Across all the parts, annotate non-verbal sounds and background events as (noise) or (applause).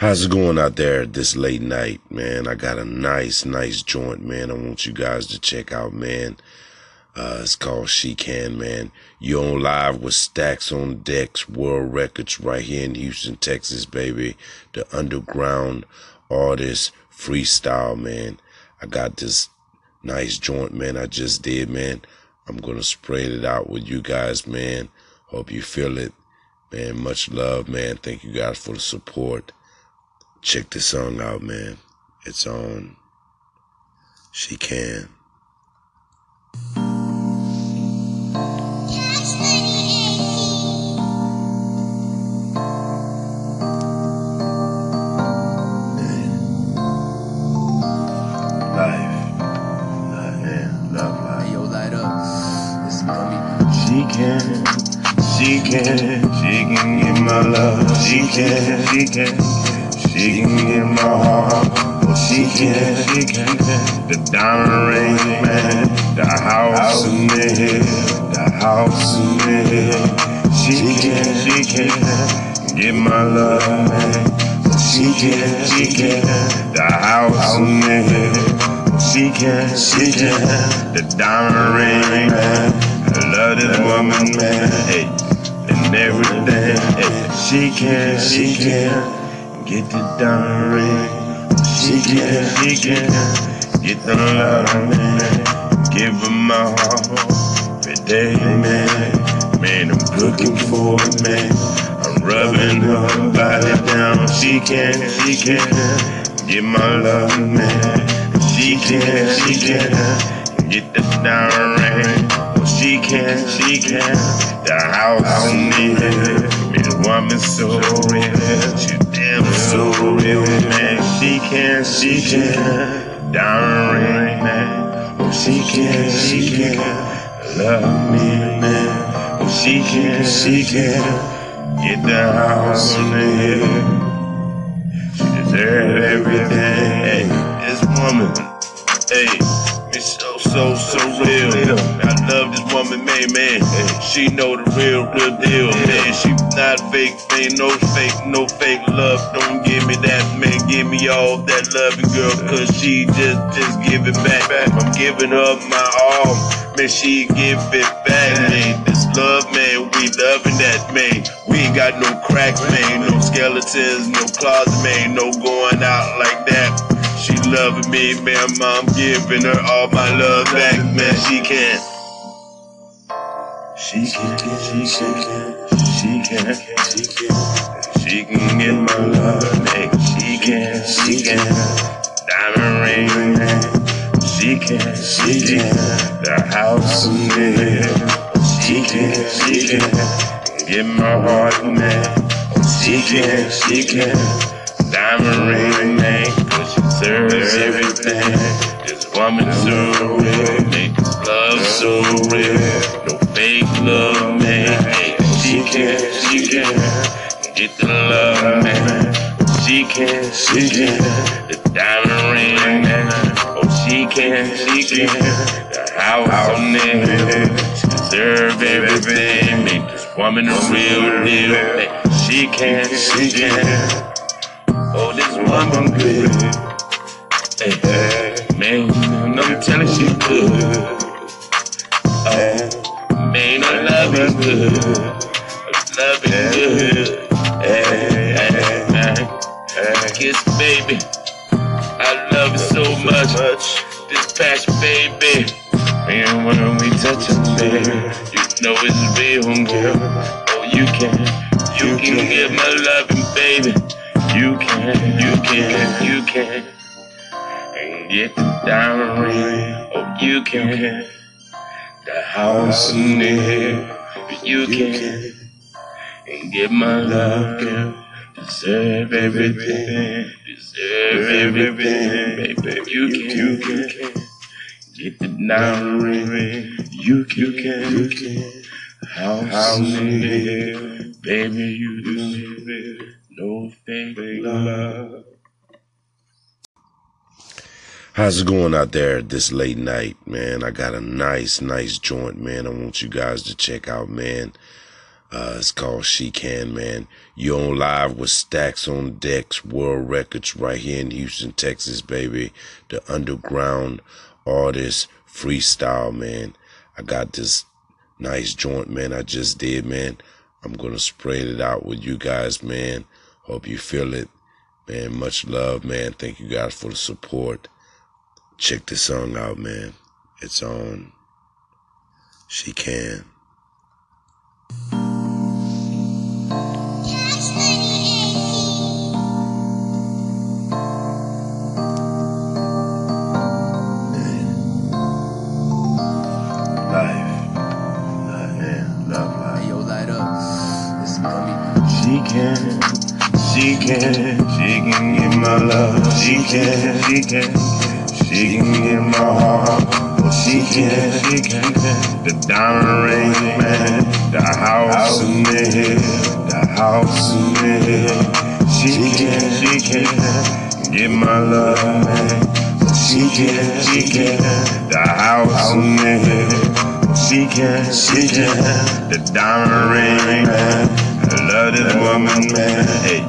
How's it going out there this late night, man? I got a nice, nice joint, man. I want you guys to check out, man. Uh, it's called She Can, man. You on live with Stacks on Decks World Records right here in Houston, Texas, baby. The underground artist freestyle, man. I got this nice joint, man. I just did, man. I'm gonna spread it out with you guys, man. Hope you feel it, man. Much love, man. Thank you guys for the support. Check the song out, man. It's on She Can. She can, she can, she can get my love. She can, she can. She can get my heart, oh she can't. she can. The diamond ring, man, the house in the hill, the house in the hill. She can, she can get my love, man. She can, she can. The house in the hill. She can, she can. The diamond ring, man. I love this woman, man. Hey, and everything. Hey, she can, she can. Get the diamond ring. She can, she can. Get the love, man. Give her my heart every day, man. Man, I'm looking for it, man. I'm rubbing her body down. She can, she can. Get my love, man. She can, she can. Get the diamond ring. She can, she can. The house the Man, woman so real. She damn so real, man. She can, she can. Ring, man. Oh, she can, she can. Love me, man. Oh, she can, she can. Get the house on the hill. She deserves everything. Hey, this woman, hey so, so, so real. I love this woman, man, man. She know the real, real deal, man. She not fake, man. No fake, no fake love. Don't give me that, man. Give me all that loving, girl, cause she just, just give it back. I'm giving her my all. Man, she give it back, man. This love, man, we loving that, man. We ain't got no cracks, man. No skeletons, no closet, man. No going out like that. Loving me, man. Mom giving her all my love back, man. She can. She can, she can, she can, she can. She can get my love, man. She can, she can. Diamond ring, man. She can, she can. The house the She can, she can. Get my heart, man. She can, she can. Diamond ring, deserves everything. This woman so real, make love so real. No fake love, man. Hey, she can, she can get the love, man. She can, she can the diamond ring, man. Oh, she can, she can the house on there. She deserve everything, make this woman a real deal. Hey, she can, she can. Oh, this woman good. Hey, man, I'm telling you good. Oh, man, I love you good. Love you good. Hey, hey, hey, kiss baby. I love you so much. This passion, baby. Man, when we touch it, baby, you know it's real, girl. Oh, you can, you can get my loving, baby. You can, you can, you can get the diamond ring. Oh, you can. The house in the hill. You can. And get my love, girl. Deserve everything. Deserve everything. Baby, you can. You can. Get the diamond ring. You can. You can. You can. House in the hill. Baby, you deserve it. No fake love. How's it going out there this late night, man? I got a nice, nice joint, man. I want you guys to check out, man. Uh, it's called She Can, man. You on live with Stacks on Decks World Records right here in Houston, Texas, baby. The underground artist freestyle, man. I got this nice joint, man. I just did, man. I'm gonna spread it out with you guys, man. Hope you feel it, man. Much love, man. Thank you guys for the support. Check this song out, man. It's on. She can. She can, she can, she can get my love. She can, she can, she can get my heart. Oh, she can, she can, the diamond ring, man, the house in the hill, the house in the hill. She can, she can get my love, man. She can, she can, the house in the hill. She can, she can, the diamond ring, man. I love this woman, man, hey,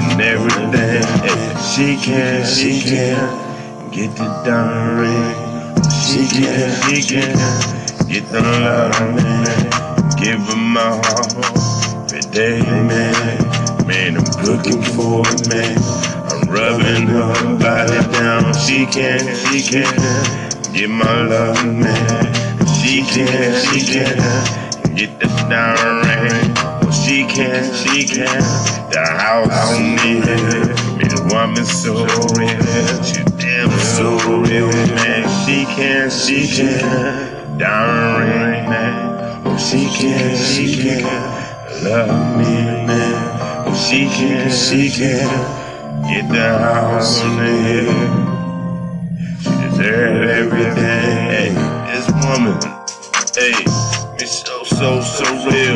and everything. Hey, she can, she can get the diamond ring. She can, she can get the love, man. Give her my heart every day, man. Man, I'm looking for a man. I'm rubbing her body down. She can, she can get my love, man. She can, she can get the diamond ring. She can, she can. The house the hill. Woman so real. She damn so real, man. She can, she can. Ring, man. Oh, she can, she can. Love me, man. Oh, she can, she can. Get the house in the hill. She deserves everything. Hey, this woman, hey, so, so, so real.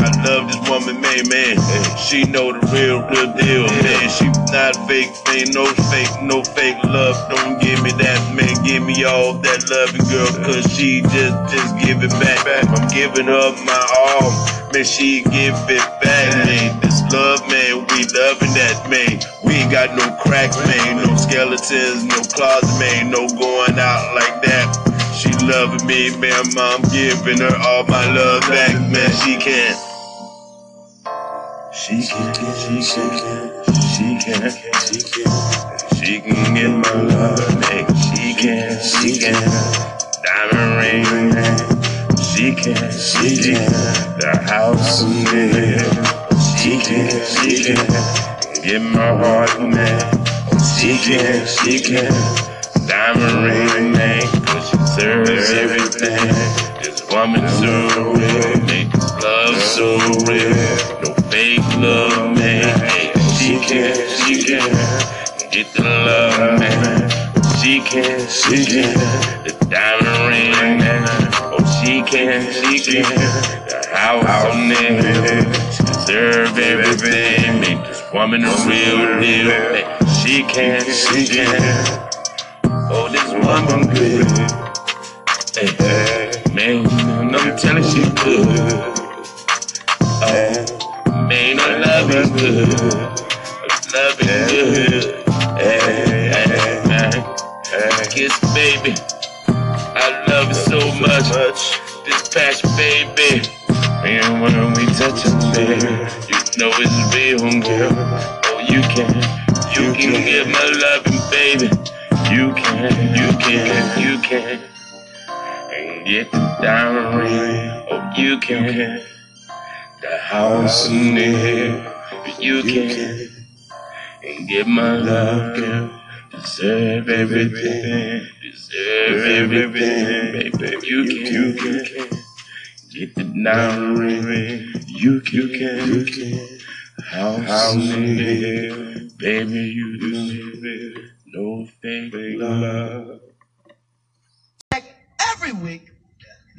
I love this woman, man, man. She know the real, real deal, man. She not fake, man, no fake, no fake love. Don't give me that, man. Give me all that loving, girl, cause she just, just give it back. I'm giving her my all, man. She give it back, man. This love, man, we loving that, man. We ain't got no cracks, man. No skeletons, no closet, man. No going out like that. She loving me, man. I'm giving her all my love back, man. She can. She can, she can, she can, she can, she can get my love, man. She can, she can, diamond ring, man. She can, she can, the house the. She can, she can, get my heart, man. She can, she can, diamond ring, man. Serves everything. This woman so real, make this love so real. No fake love, man. She can, she can get the love, man. She can, she can the diamond ring, man. Oh, she can, she can the house on there. She deserve everything, make this woman a real deal. She can, she can. Oh, this woman good. Man, I'm telling she good. Oh, man, I love is good. I love is good. Hey, hey, man. Kiss, baby. I love you so much. This passion, baby. Man, when we touch it, baby, you know it's real, girl. Oh, you can, you can get my loving, baby. You can, you can, you can. And get the diamond ring. Oh, you can. The house in the hill. You can. And get my love, girl. Deserve everything. Deserve everything, baby. You can, you can. Get the. You can, you can. You can. House in the hill. Baby, you deserve it. No fake love. every week.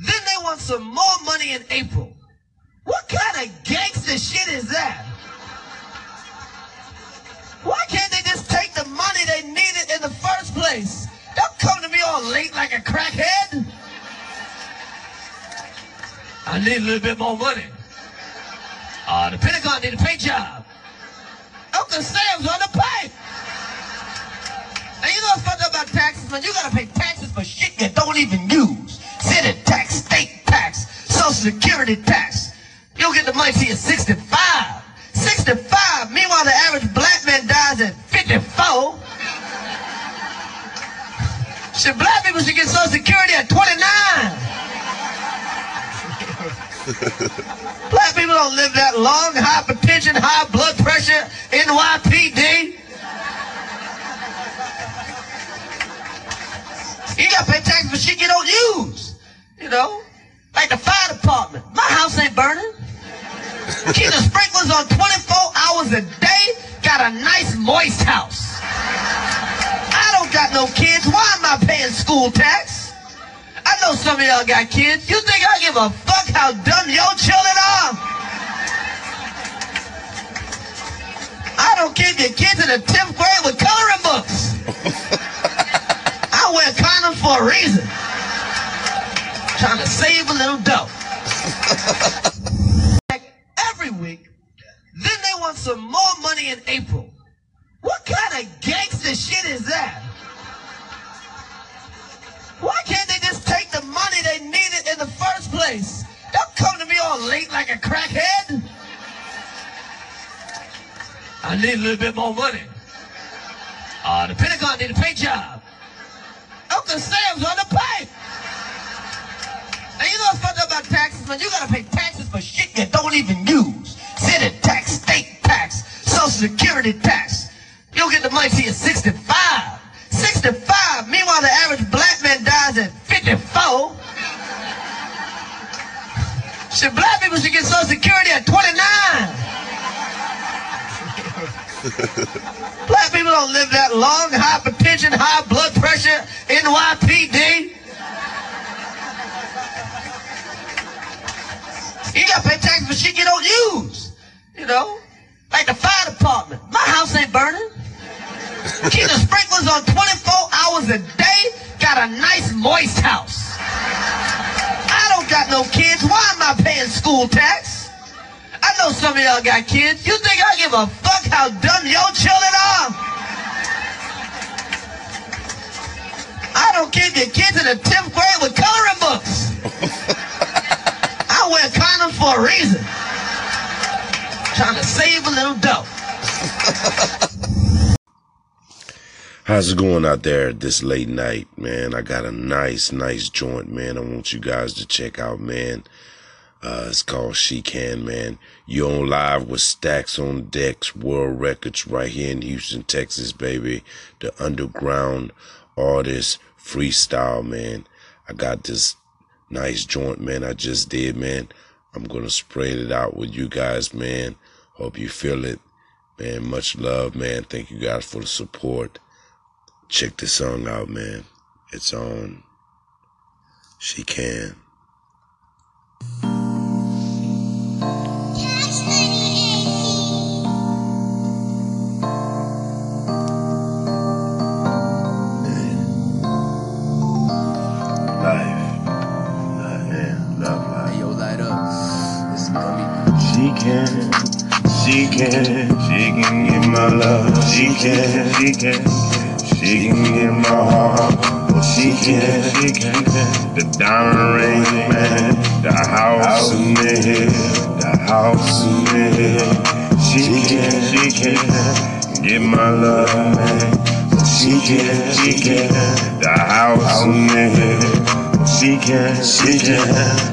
Then they want some more money in April. What kind of gangster shit is that? Why can't they just take the money they needed in the first place? Don't come to me all late like a crackhead. I need a little bit more money. Uh, the Pentagon did a paint job. Uncle Sam's on the pipe. Now you know what's fucked up about taxes, man? You gotta pay taxes for shit you don't even use. City tax, state tax, social security tax. You don't get the money till you're 65. 65. Meanwhile, the average black man dies at 54. Shit, black people should get social security at 29. (laughs) Black people don't live that long. Hypertension, high blood pressure, NYPD. You gotta pay taxes for shit you don't use. You know? Like the fire department. My house ain't burning. Keep the sprinklers on 24 hours a day. Got a nice moist house. I don't got no kids. Why am I paying school tax? I know some of y'all got kids. You think I give a fuck how dumb your children are? I don't keep your kids in the 10th grade with coloring books. (laughs) I wear condoms for a reason. Trying to save a little dough. (laughs) Every week, then they want some more money in April. What kind of gangster shit is that? Why can't they just take the money they needed in the first place? Don't come to me all late like a crackhead. I need a little bit more money. Uh, the Pentagon did a paint job. Uncle Sam's on the pipe. You know what's fucked up about taxes, man? You gotta pay taxes for shit you don't even use. City tax, state tax, social security tax. You don't get the money till you're 65. 65. Meanwhile, the average black man dies at 54. Shit, black people should get social security at 29. Black people don't live that long. Hypertension, high blood pressure, NYPD. You gotta pay taxes for shit you don't use. You know? Like the fire department. My house ain't burning. Keep the sprinklers on 24 hours a day. Got a nice moist house. I don't got no kids. Why am I paying school tax? I know some of y'all got kids. You think I give a fuck how dumb your children are? I don't keep your kids in the 10th grade with coloring books. (laughs) I wear condoms for a reason. Trying to save a little dough. (laughs) How's it going out there this late night, man? I got a nice, nice joint, man. I want you guys to check out, man. Uh, it's called She Can, man. You're on live with Stacks on Decks World Records right here in Houston, Texas, baby. The underground artist freestyle, man. I got this nice joint, man. I just did, man. I'm gonna spread it out with you guys, man. Hope you feel it, man. Much love, man. Thank you guys for the support. Check this song out, man. It's on She Can. She can get my love. She can, she can, she can get my heart. Oh, she can, she can, the diamond ring, man, the house in the hill, the house in the hill. She can, she can get my love, man. She can, she can, the house in the hill. She can, she can,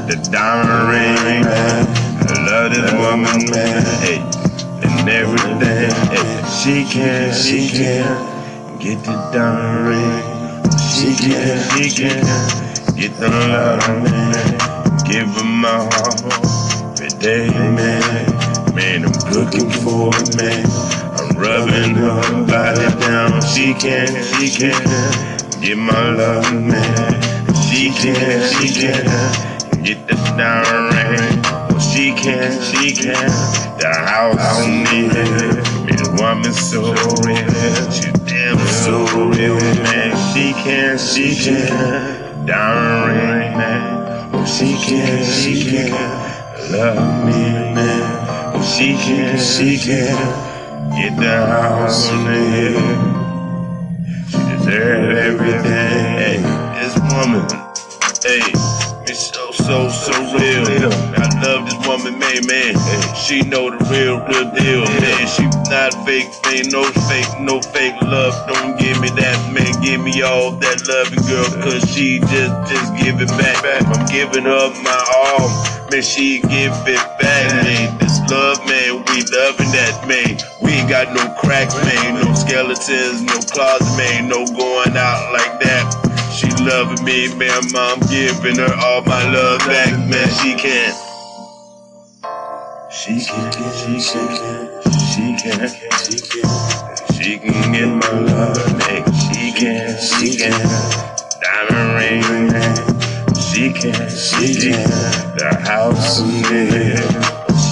the diamond ring, man. I love this woman, man, hey, and everything, hey. She can, she can, get the diamond ring. She can, she can, get the love, man. Give her my heart every day, man. Man, I'm looking for a man. I'm rubbing her body down. She can, she can, get my love, man. She can, she can, get the diamond ring. She can, she can, the house the hill. Man, woman so real, she damn so real, man. She can, she can, ring, man. Oh, she can, she can, love me, man. Oh, She can, she can get the house on the hill. She deserves everything. Hey, this woman, hey, it's so, so, so real. I love this woman, man, man. She know the real, real deal, man. She not fake, ain't no fake, no fake love. Don't give me that, man. Give me all that loving girl, cause she just, just give it back. I'm giving her my all. Man, she give it back, man. This love, man, we loving that, man. We ain't got no cracks, man. No skeletons, no closet, man. No going out like that. She loving me, man. Mom giving her all my love back, man. She can. She can, she can, she can, she can, she can get my love, man. She can, she can, diamond ring, man. She can, she can, the house there.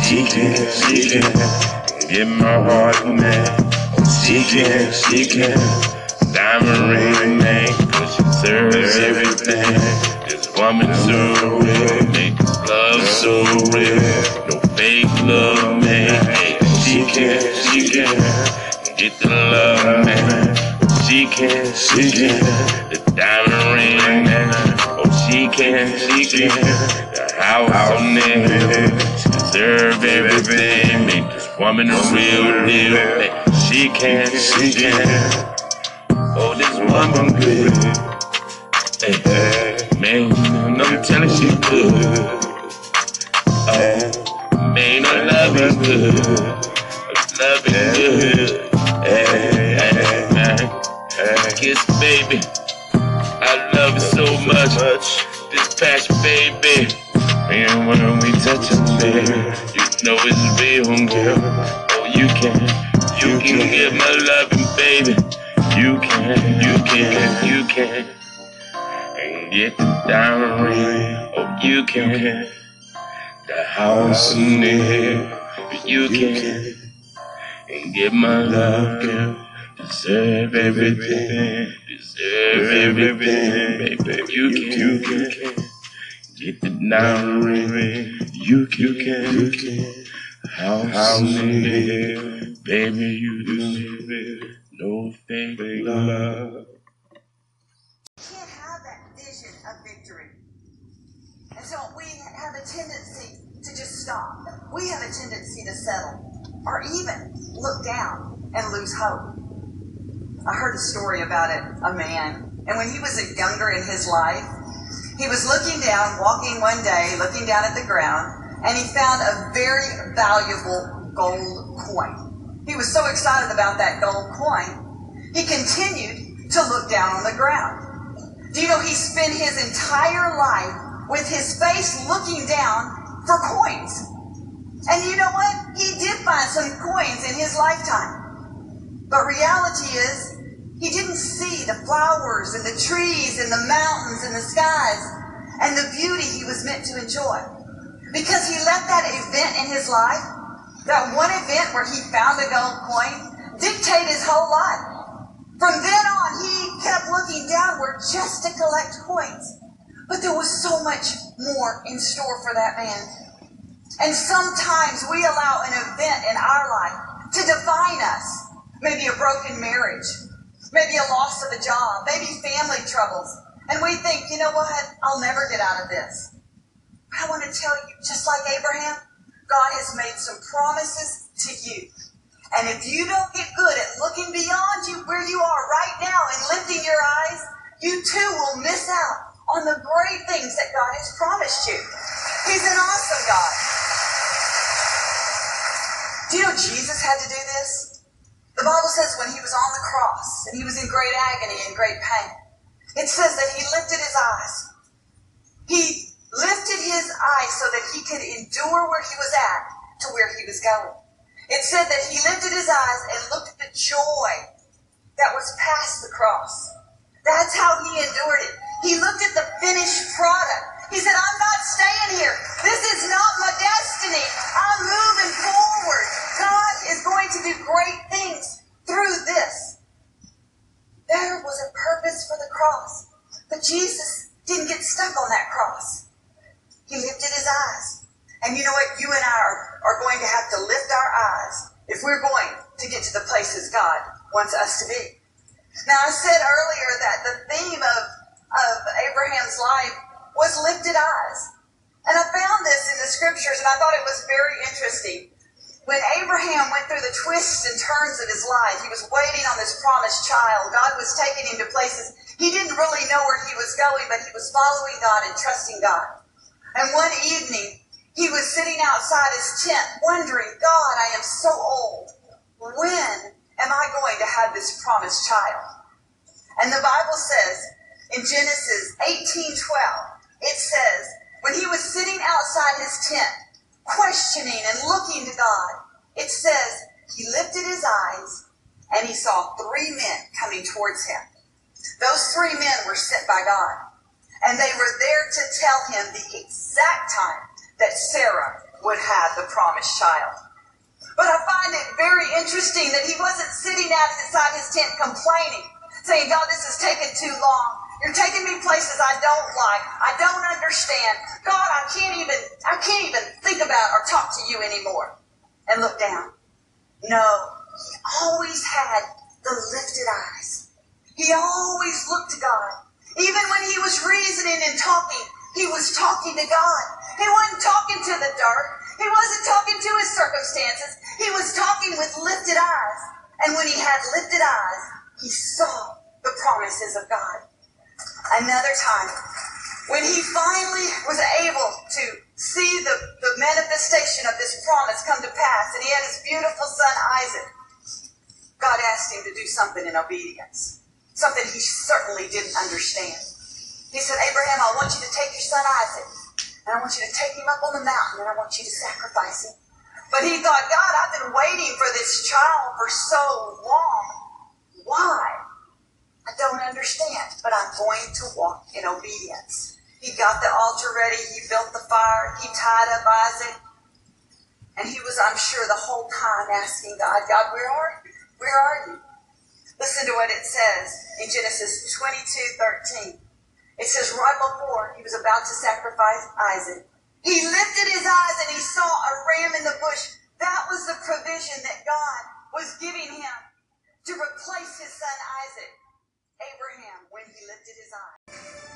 She can, she can, get my heart, man. She can, she can, diamond ring, man. Serves everything. This woman so real, make this love so real. No fake love, man. Hey, she can, she can, get the love, man. She can, she can, the diamond ring, man. Oh, she can, she can, the house on there. She deserve everything, make this woman a real deal. She can, she can. Oh, this woman good. Hey, man, I'm telling she good. Oh, man, I love is good. Love is good. Hey, hey, man. Kiss, baby. I love you so much. This passion, baby. Man, when we touch it, baby, you know it's real, girl. Oh, you can, you can get my loving, baby. You can, you can, you can. And get the diamond ring. Oh, you can. The house in the hill. You can. And get my love, girl. Deserve everything. Deserve everything, baby. You can, you can. Get the. You can, you can, you can. House in the hill. Baby, you deserve it. No fake love. can't have that vision of victory. And so we have a tendency to just stop. We have a tendency to settle or even look down and lose hope. I heard a story about it, a man, and when he was younger in his life, he was looking down, walking one day, looking down at the ground, and he found a very valuable gold coin. He was so excited about that gold coin, he continued to look down on the ground. Do you know he spent his entire life with his face looking down for coins? And you know what? He did find some coins in his lifetime. But reality is, he didn't see the flowers and the trees and the mountains and the skies and the beauty he was meant to enjoy. Because he let that event in his life, that one event where he found a gold coin, dictate his whole life. From then on, he kept looking downward just to collect coins. But there was so much more in store for that man. And sometimes we allow an event in our life to define us. Maybe a broken marriage, maybe a loss of a job, maybe family troubles. And we think, you know what? I'll never get out of this. I want to tell you, just like Abraham, God has made some promises to you. And if you don't get good at looking beyond you where you are right now and lifting your eyes, you too will miss out on the great things that God has promised you. He's an awesome God. Do you know Jesus had to do this? The Bible says when he was on the cross and he was in great agony and great pain, it says that he lifted his eyes. He lifted his eyes so that he could endure where he was at to where he was going. It said that he lifted his eyes and looked at the joy that was past the cross. That's how he endured it. He looked at the finished product. He said, I'm not staying here. This is not my destiny. I'm moving forward. God is going to do great things through this. There was a purpose for the cross. But Jesus didn't get stuck on that cross. He lifted his eyes. And you know what? You and I are, are going to have to lift our eyes if we're going to get to the places God wants us to be. Now, I said earlier that the theme of, of Abraham's life was lifted eyes. And I found this in the scriptures, and I thought it was very interesting. When Abraham went through the twists and turns of his life, he was waiting on this promised child. God was taking him to places he didn't really know where he was going, but he was following God and trusting God. And one evening, he was sitting outside his tent wondering, God, I am so old. When am I going to have this promised child? And the Bible says in Genesis 18:12, it says, when he was sitting outside his tent, questioning and looking to God, it says he lifted his eyes and he saw three men coming towards him. Those three men were sent by God. And they were there to tell him the exact time that Sarah would have the promised child. But I find it very interesting that he wasn't sitting outside his tent complaining, saying, God, this is taking too long. You're taking me places I don't like. I don't understand. God, I can't even, I can't even think about or talk to you anymore. And look down. No, he always had the lifted eyes. He always looked to God. Even when he was reasoning and talking, he was talking to God. He wasn't talking to the dark. He wasn't talking to his circumstances. He was talking with lifted eyes. And when he had lifted eyes, he saw the promises of God. Another time, when he finally was able to see the, the manifestation of this promise come to pass, and he had his beautiful son Isaac, God asked him to do something in obedience, something he certainly didn't understand. He said, Abraham, I want you to take your son Isaac, and I want you to take him up on the mountain, and I want you to sacrifice him. But he thought, God, I've been waiting for this child for so long. Why? I don't understand, but I'm going to walk in obedience. He got the altar ready, he built the fire, he tied up Isaac, and he was, I'm sure, the whole time asking God, God, where are you? Where are you? Listen to what it says in Genesis 22 13. It says, right before he was about to sacrifice Isaac, he lifted his eyes and he saw a ram in the bush. That was the provision that God was giving him to replace his son Isaac, Abraham, when he lifted his eyes.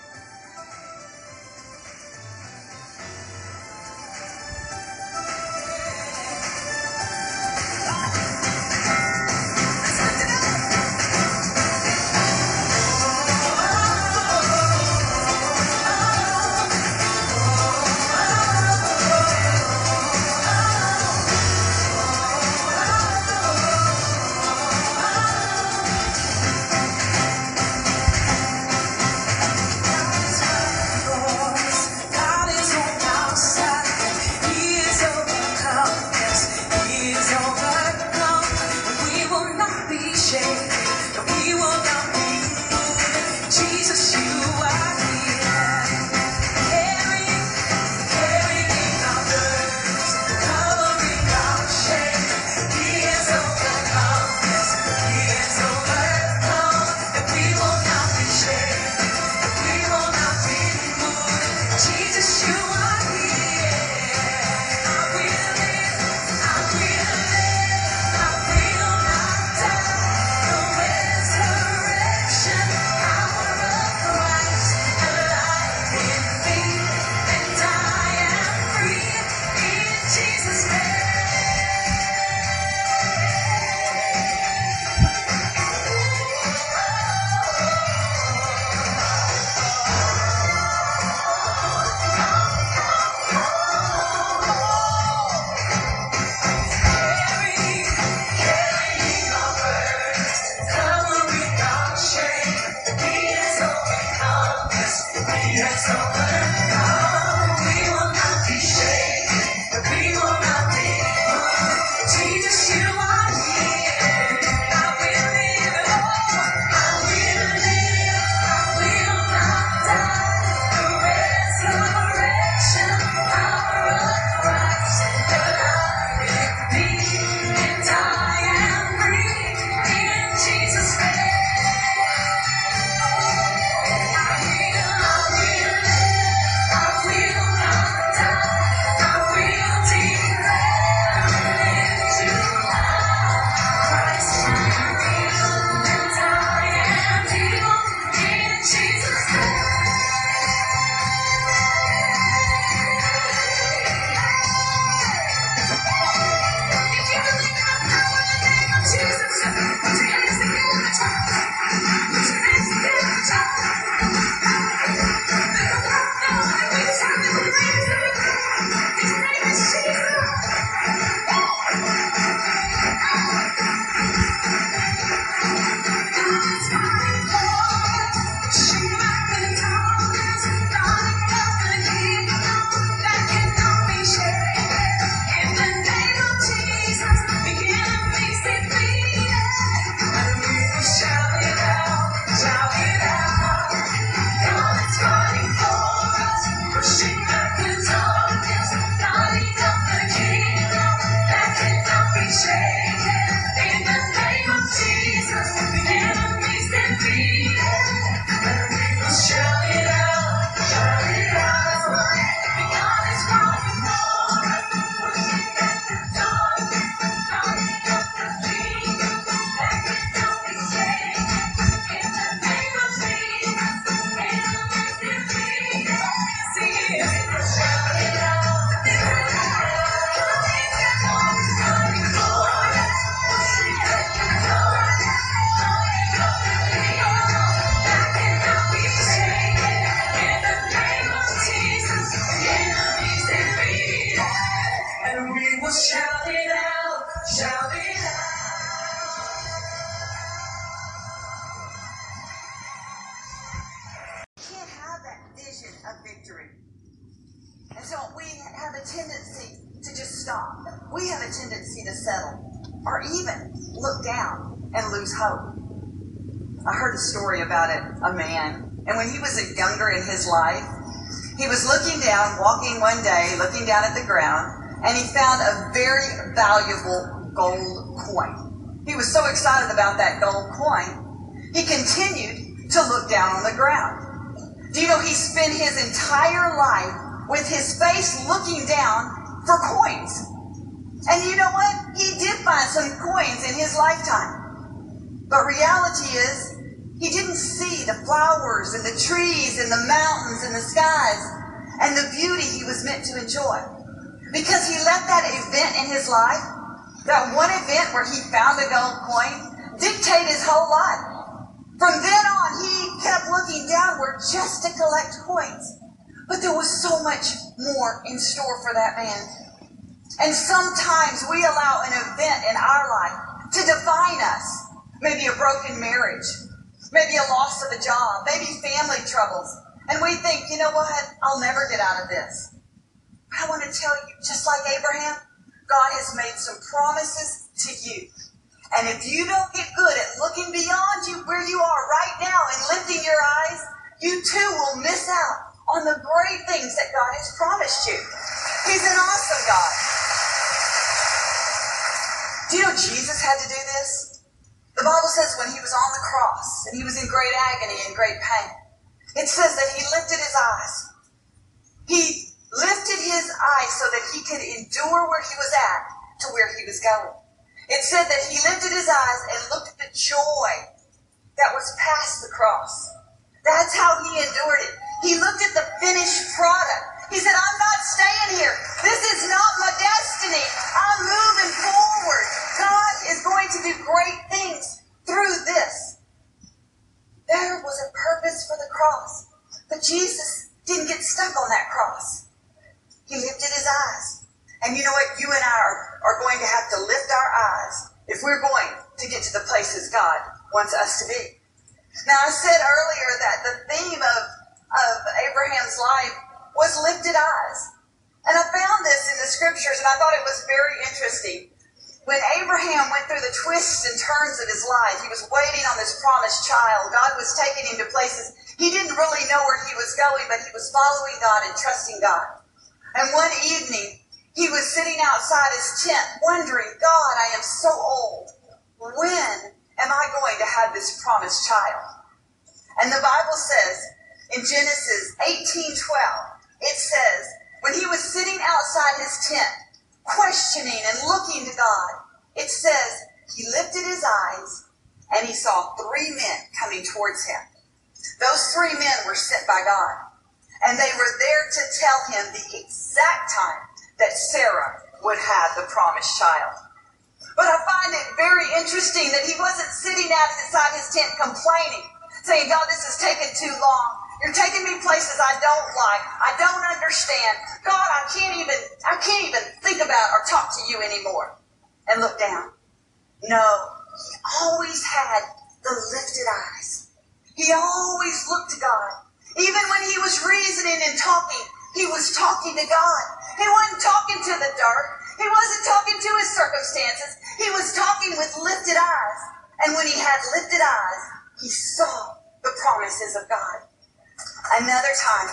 Valuable gold coin. He was so excited about that gold coin, he continued to look down on the ground. Do you know he spent his entire life with his face looking down for coins? And you know what? He did find some coins in his lifetime. But reality is, he didn't see the flowers and the trees and the mountains and the skies and the beauty he was meant to enjoy. Because he let that event in his life, that one event where he found a gold coin, dictate his whole life. From then on, he kept looking downward just to collect coins. But there was so much more in store for that man. And sometimes we allow an event in our life to define us. Maybe a broken marriage, maybe a loss of a job, maybe family troubles. And we think, you know what? I'll never get out of this. I want to tell you, just like Abraham, God has made some promises to you. And if you don't get good at looking beyond you where you are right now and lifting your eyes, you too will miss out on the great things that God has promised you. He's an awesome God. Do you know Jesus had to do this? The Bible says when he was on the cross and he was in great agony and great pain, it says that he lifted his eyes. He lifted his eyes so that he could endure where he was at to where he was going. It said that he lifted his eyes and looked at the joy that was past the cross. That's how he endured it. He looked at the finished product. He said, I'm not staying here. This is not my destiny. I'm moving forward. God is going to do great things through this. There was a purpose for the cross. But Jesus didn't get stuck on that cross. He lifted his eyes. And you know what? You and I are, are going to have to lift our eyes if we're going to get to the places God wants us to be. Now, I said earlier that the theme of, of Abraham's life was lifted eyes. And I found this in the scriptures, and I thought it was very interesting. When Abraham went through the twists and turns of his life, he was waiting on this promised child. God was taking him to places he didn't really know where he was going, but he was following God and trusting God. And one evening, he was sitting outside his tent wondering, God, I am so old. When am I going to have this promised child? And the Bible says in Genesis 18:12, it says, when he was sitting outside his tent, questioning and looking to God, it says he lifted his eyes and he saw three men coming towards him. Those three men were sent by God. And they were there to tell him the exact time that Sarah would have the promised child. But I find it very interesting that he wasn't sitting out inside his tent complaining, saying, God, this is taking too long. You're taking me places I don't like. I don't understand. God, I can't even, I can't even think about or talk to you anymore. And look down. No, he always had the lifted eyes. He always looked to God. Even when he was reasoning and talking, he was talking to God. He wasn't talking to the dark. He wasn't talking to his circumstances. He was talking with lifted eyes. And when he had lifted eyes, he saw the promises of God another time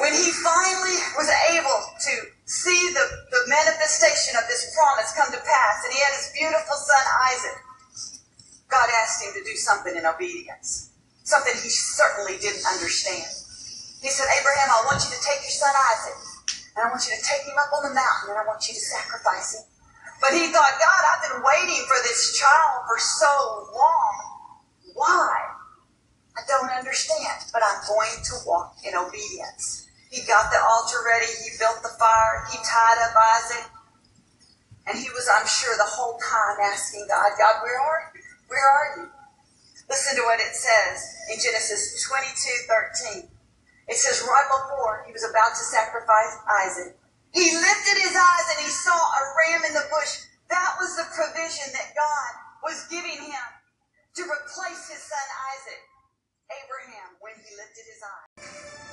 when he finally was able to see the, the manifestation of this promise come to pass and he had his beautiful son Isaac, God asked him to do something in obedience, something he certainly didn't understand. He said, Abraham, I want you to take your son Isaac and I want you to take him up on the mountain and I want you to sacrifice him. But he thought, God, I've been waiting for this child for so long. Why? I don't understand, but I'm going to walk in obedience. He got the altar ready. He built the fire. He tied up Isaac. And he was, I'm sure, the whole time asking God, God, where are you? Where are you? Listen to what it says in Genesis 22, 13. It says, right before he was about to sacrifice Isaac, he lifted his eyes and he saw a ram in the bush. That was the provision that God was giving him to replace his son Isaac. Abraham when he lifted his eyes.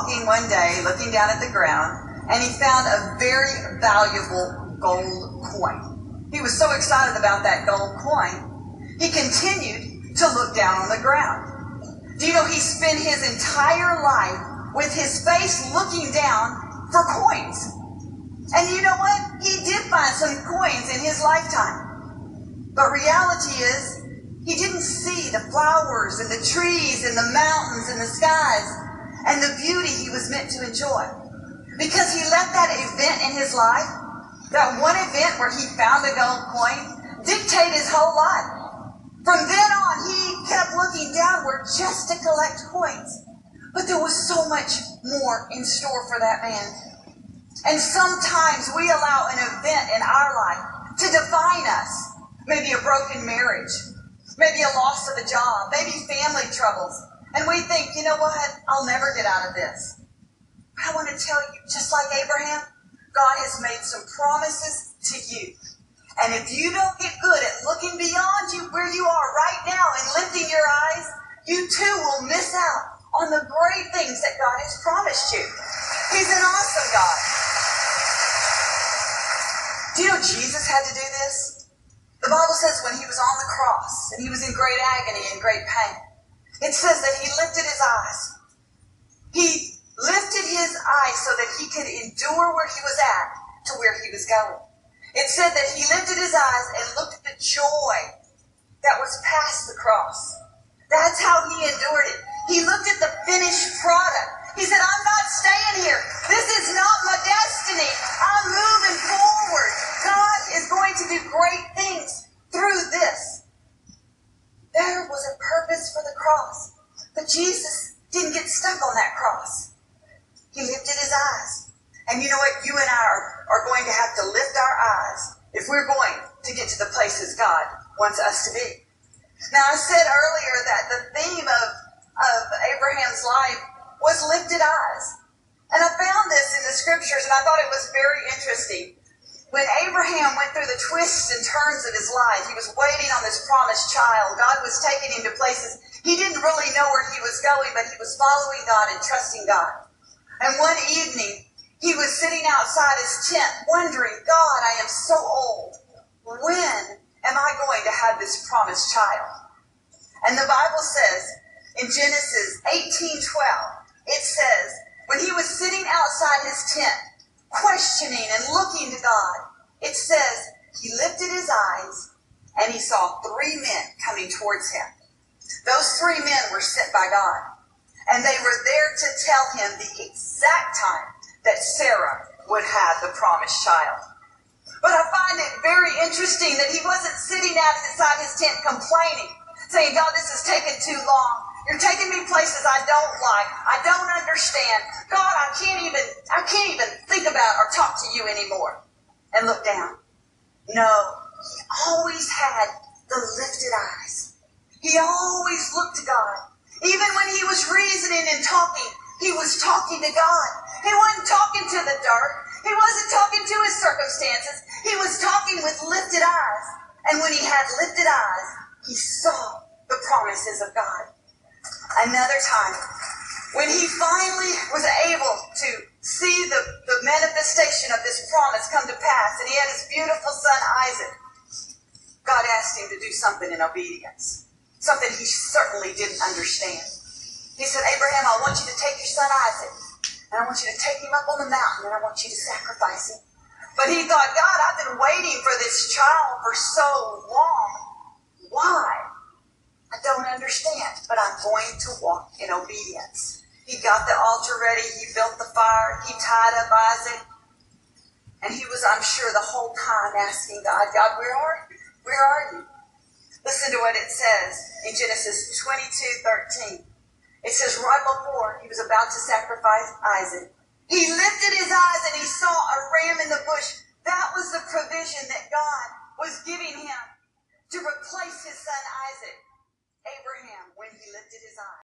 Walking one day, looking down at the ground, and he found a very valuable gold coin. He was so excited about that gold coin, he continued to look down on the ground. Do you know he spent his entire life with his face looking down for coins? And you know what? He did find some coins in his lifetime. But reality is, he didn't see the flowers and the trees and the mountains and the skies and the beauty he was meant to enjoy. Because he let that event in his life, that one event where he found a gold coin, dictate his whole life. From then on, he kept looking downward just to collect coins. But there was so much more in store for that man. And sometimes we allow an event in our life to define us. Maybe a broken marriage, maybe a loss of a job, maybe family troubles. And we think, you know what? I'll never get out of this. I want to tell you, just like Abraham, God has made some promises to you. And if you don't get good at looking beyond you where you are right now and lifting your eyes, you too will miss out on the great things that God has promised you. He's an awesome God. Do you know Jesus had to do this? The Bible says when he was on the cross and he was in great agony and great pain, it says that he lifted his eyes. He lifted his eyes so that he could endure where he was at to where he was going. It said that he lifted his eyes and looked at the joy that was past the cross. That's how he endured it. He looked at the finished product. He said, I'm not staying here. This is not my destiny. I'm moving forward. God is going to do great things through this. There was a purpose for the cross. But Jesus didn't get stuck on that cross. He lifted his eyes. And you know what? You and I are, are going to have to lift our eyes if we're going to get to the places God wants us to be. Now, I said earlier that the theme of, of Abraham's life was lifted eyes. And I found this in the scriptures and I thought it was very interesting. When Abraham went through the twists and turns of his life, he was waiting on this promised child. God was taking him to places he didn't really know where he was going, but he was following God and trusting God. And one evening, he was sitting outside his tent wondering, God, I am so old. When am I going to have this promised child? And the Bible says in Genesis 18:12, it says, when he was sitting outside his tent, questioning and looking to God, it says he lifted his eyes and he saw three men coming towards him. Those three men were sent by God. And they were there to tell him the exact time that Sarah would have the promised child. But I find it very interesting that he wasn't sitting out inside his tent complaining, saying, God, this is taking too long. You're taking me places I don't like. I don't understand. God, I can't even, I can't even think about or talk to you anymore. And look down. No, he always had the lifted eyes. He always looked to God. Even when he was reasoning and talking, he was talking to God. He wasn't talking to the dark. He wasn't talking to his circumstances. He was talking with lifted eyes. And when he had lifted eyes, he saw the promises of God. Another time, when he finally was able to see the, the manifestation of this promise come to pass, and he had his beautiful son Isaac, God asked him to do something in obedience, something he certainly didn't understand. He said, Abraham, I want you to take your son Isaac, and I want you to take him up on the mountain, and I want you to sacrifice him. But he thought, God, I've been waiting for this child for so long. Why? I don't understand, but I'm going to walk in obedience. He got the altar ready. He built the fire. He tied up Isaac. And he was, I'm sure, the whole time asking God, God, where are you? Where are you? Listen to what it says in Genesis 22, 13. It says, right before he was about to sacrifice Isaac, he lifted his eyes and he saw a ram in the bush. That was the provision that God was giving him to replace his son Isaac. Abraham, when he lifted his eyes.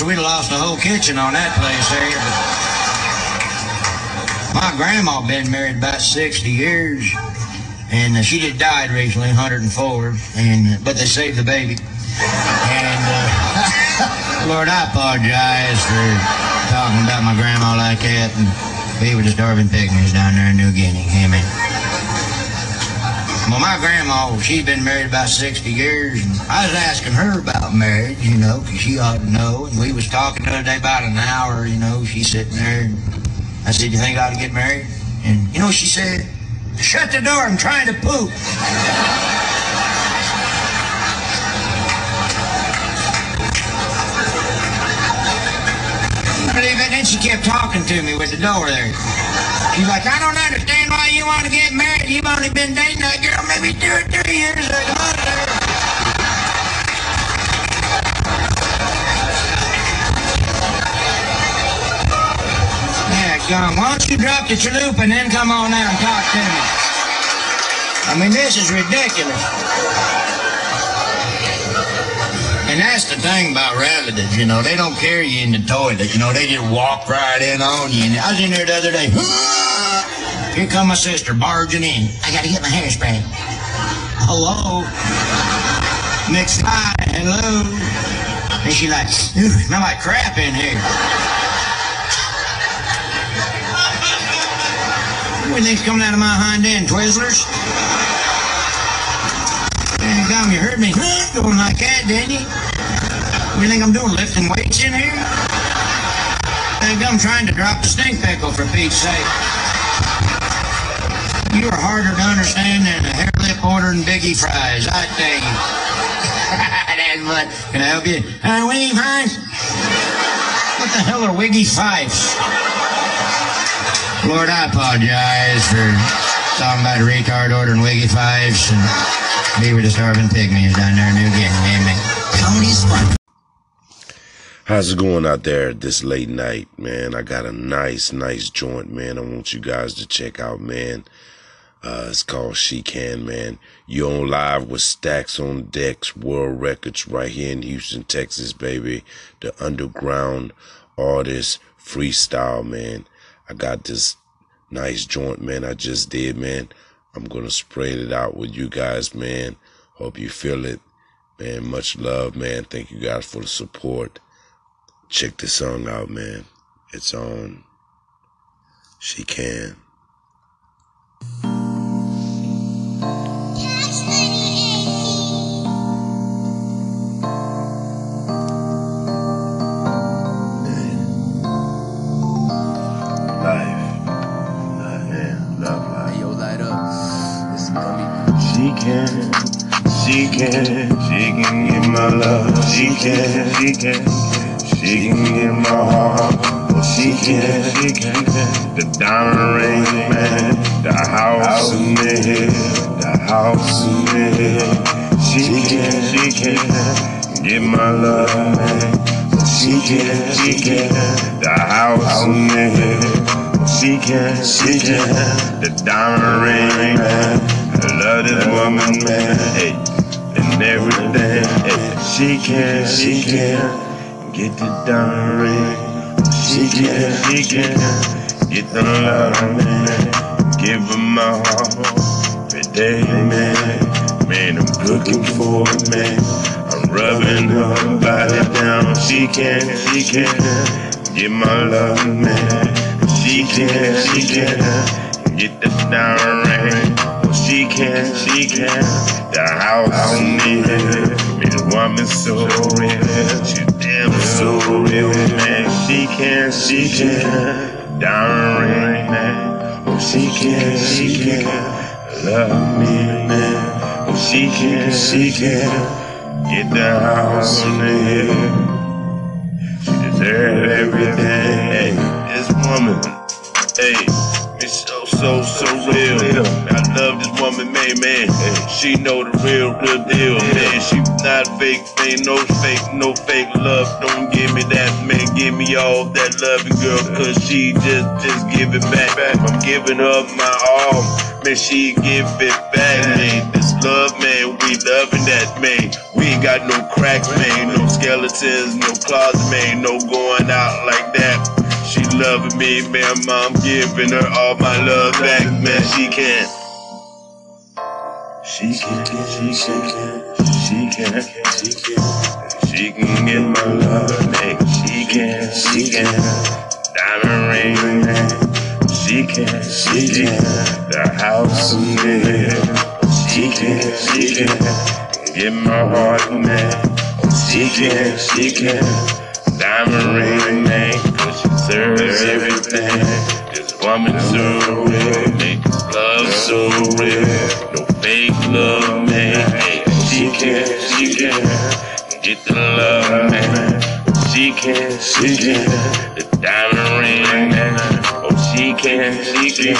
Red we'd lost the whole kitchen on that place there. But my grandma been married about 60 years, and uh, she just died recently, 104, and but they saved the baby. And uh, (laughs) Lord, I apologize for talking about my grandma like that. And we were just starving pygmies down there in New Guinea. Amen. Well, my grandma, she'd been married about 60 years, and I was asking her about marriage, you know, 'cause she ought to know. And we was talking the other day about an hour, you know, she's sitting there. And I said, you think I ought to get married? And, you know, she said, shut the door, I'm trying to poop. (laughs) believe it. Then she kept talking to me with the door there. She's like, I don't understand why you want to get married. You've only been dating that girl maybe two or three years. Like. Yeah, gum. Why don't you drop the chalupa and then come on out and talk to me? I mean, this is ridiculous. And that's the thing about relatives, you know, they don't carry you in the toilet, you know, they just walk right in on you. And I was in there the other day, (laughs) here come my sister barging in. I gotta get my hairspray. Hello? Next time, hello. And she like, ooh, smell like crap in here. What do you think's coming out of my hind end, Twizzlers? And gum, you heard me going like that, didn't you? You think I'm doing lifting weights in here? Think I'm trying to drop the stink pickle for Pete's sake. You are harder to understand than a hair lip ordering Biggie fries, I you. That's what. Can I help you? Uh, Wiggy fries? What the hell are Wiggy Fives? Lord, I apologize for talking about a retard ordering Wiggy Fives and we were the starving pygmies down there New Guinea. Amen. Tony's fun. How's it going out there this late night, man? I got a nice, nice joint, man. I want you guys to check out, man. Uh, it's called She Can, man. You on live with Stacks on Decks World Records right here in Houston, Texas, baby. The underground artist freestyle, man. I got this nice joint, man. I just did, man. I'm gonna spread it out with you guys, man. Hope you feel it, man. Much love, man. Thank you guys for the support. Check this song out, man. It's on She Can. Can, she can, she can get my love. She can, she can, she can get my heart. Oh, she can, she can, the diamond ring, man, the house in the hill, the house in the hill. She can, she can get my love, man. Oh, she can, she can, the house in the hill. Oh, she can, she can, the diamond ring, man. Love this woman, man, hey, and everything, hey. She can, she can, get the diamond. She can, she can, get the love, man. Give her my heart every day, man. Man, I'm looking for it, man. I'm rubbing her body down. She can, she can, get my love, man. She can, she can, get the diamond she can, she can, the house on me. The woman so real, she damn so real, man. She can, she can, ring, man. Oh, she can, she can, love me, man. Oh, she can, she can, get the house the hill. She deserves everything. Hey, this woman, hey, So, so, so real. I love this woman, man, man. She know the real, real deal, man. She not fake, ain't no fake, no fake love. Don't give me that, man. Give me all that loving girl, cause she just, just give it back. I'm giving her my all. Man, she give it back, man. This love, man, we loving that, man. We ain't got no cracks, man. No skeletons, no closet, man. No going out like that. She loving me, man. I'm giving her all my love back, man. She can. She can, she can, she can, she can. She can get my love, man. She can, she can. Diamond ring, man. She can, she can. The house, man. She can, she can. Get my heart, man. She can, she can. Diamond ring, man. She serves everything. This woman so real. Make love so real. No fake love, man. She can, she can. Get the love, man. She can, she can. The diamond ring, man. Oh, she can, she can.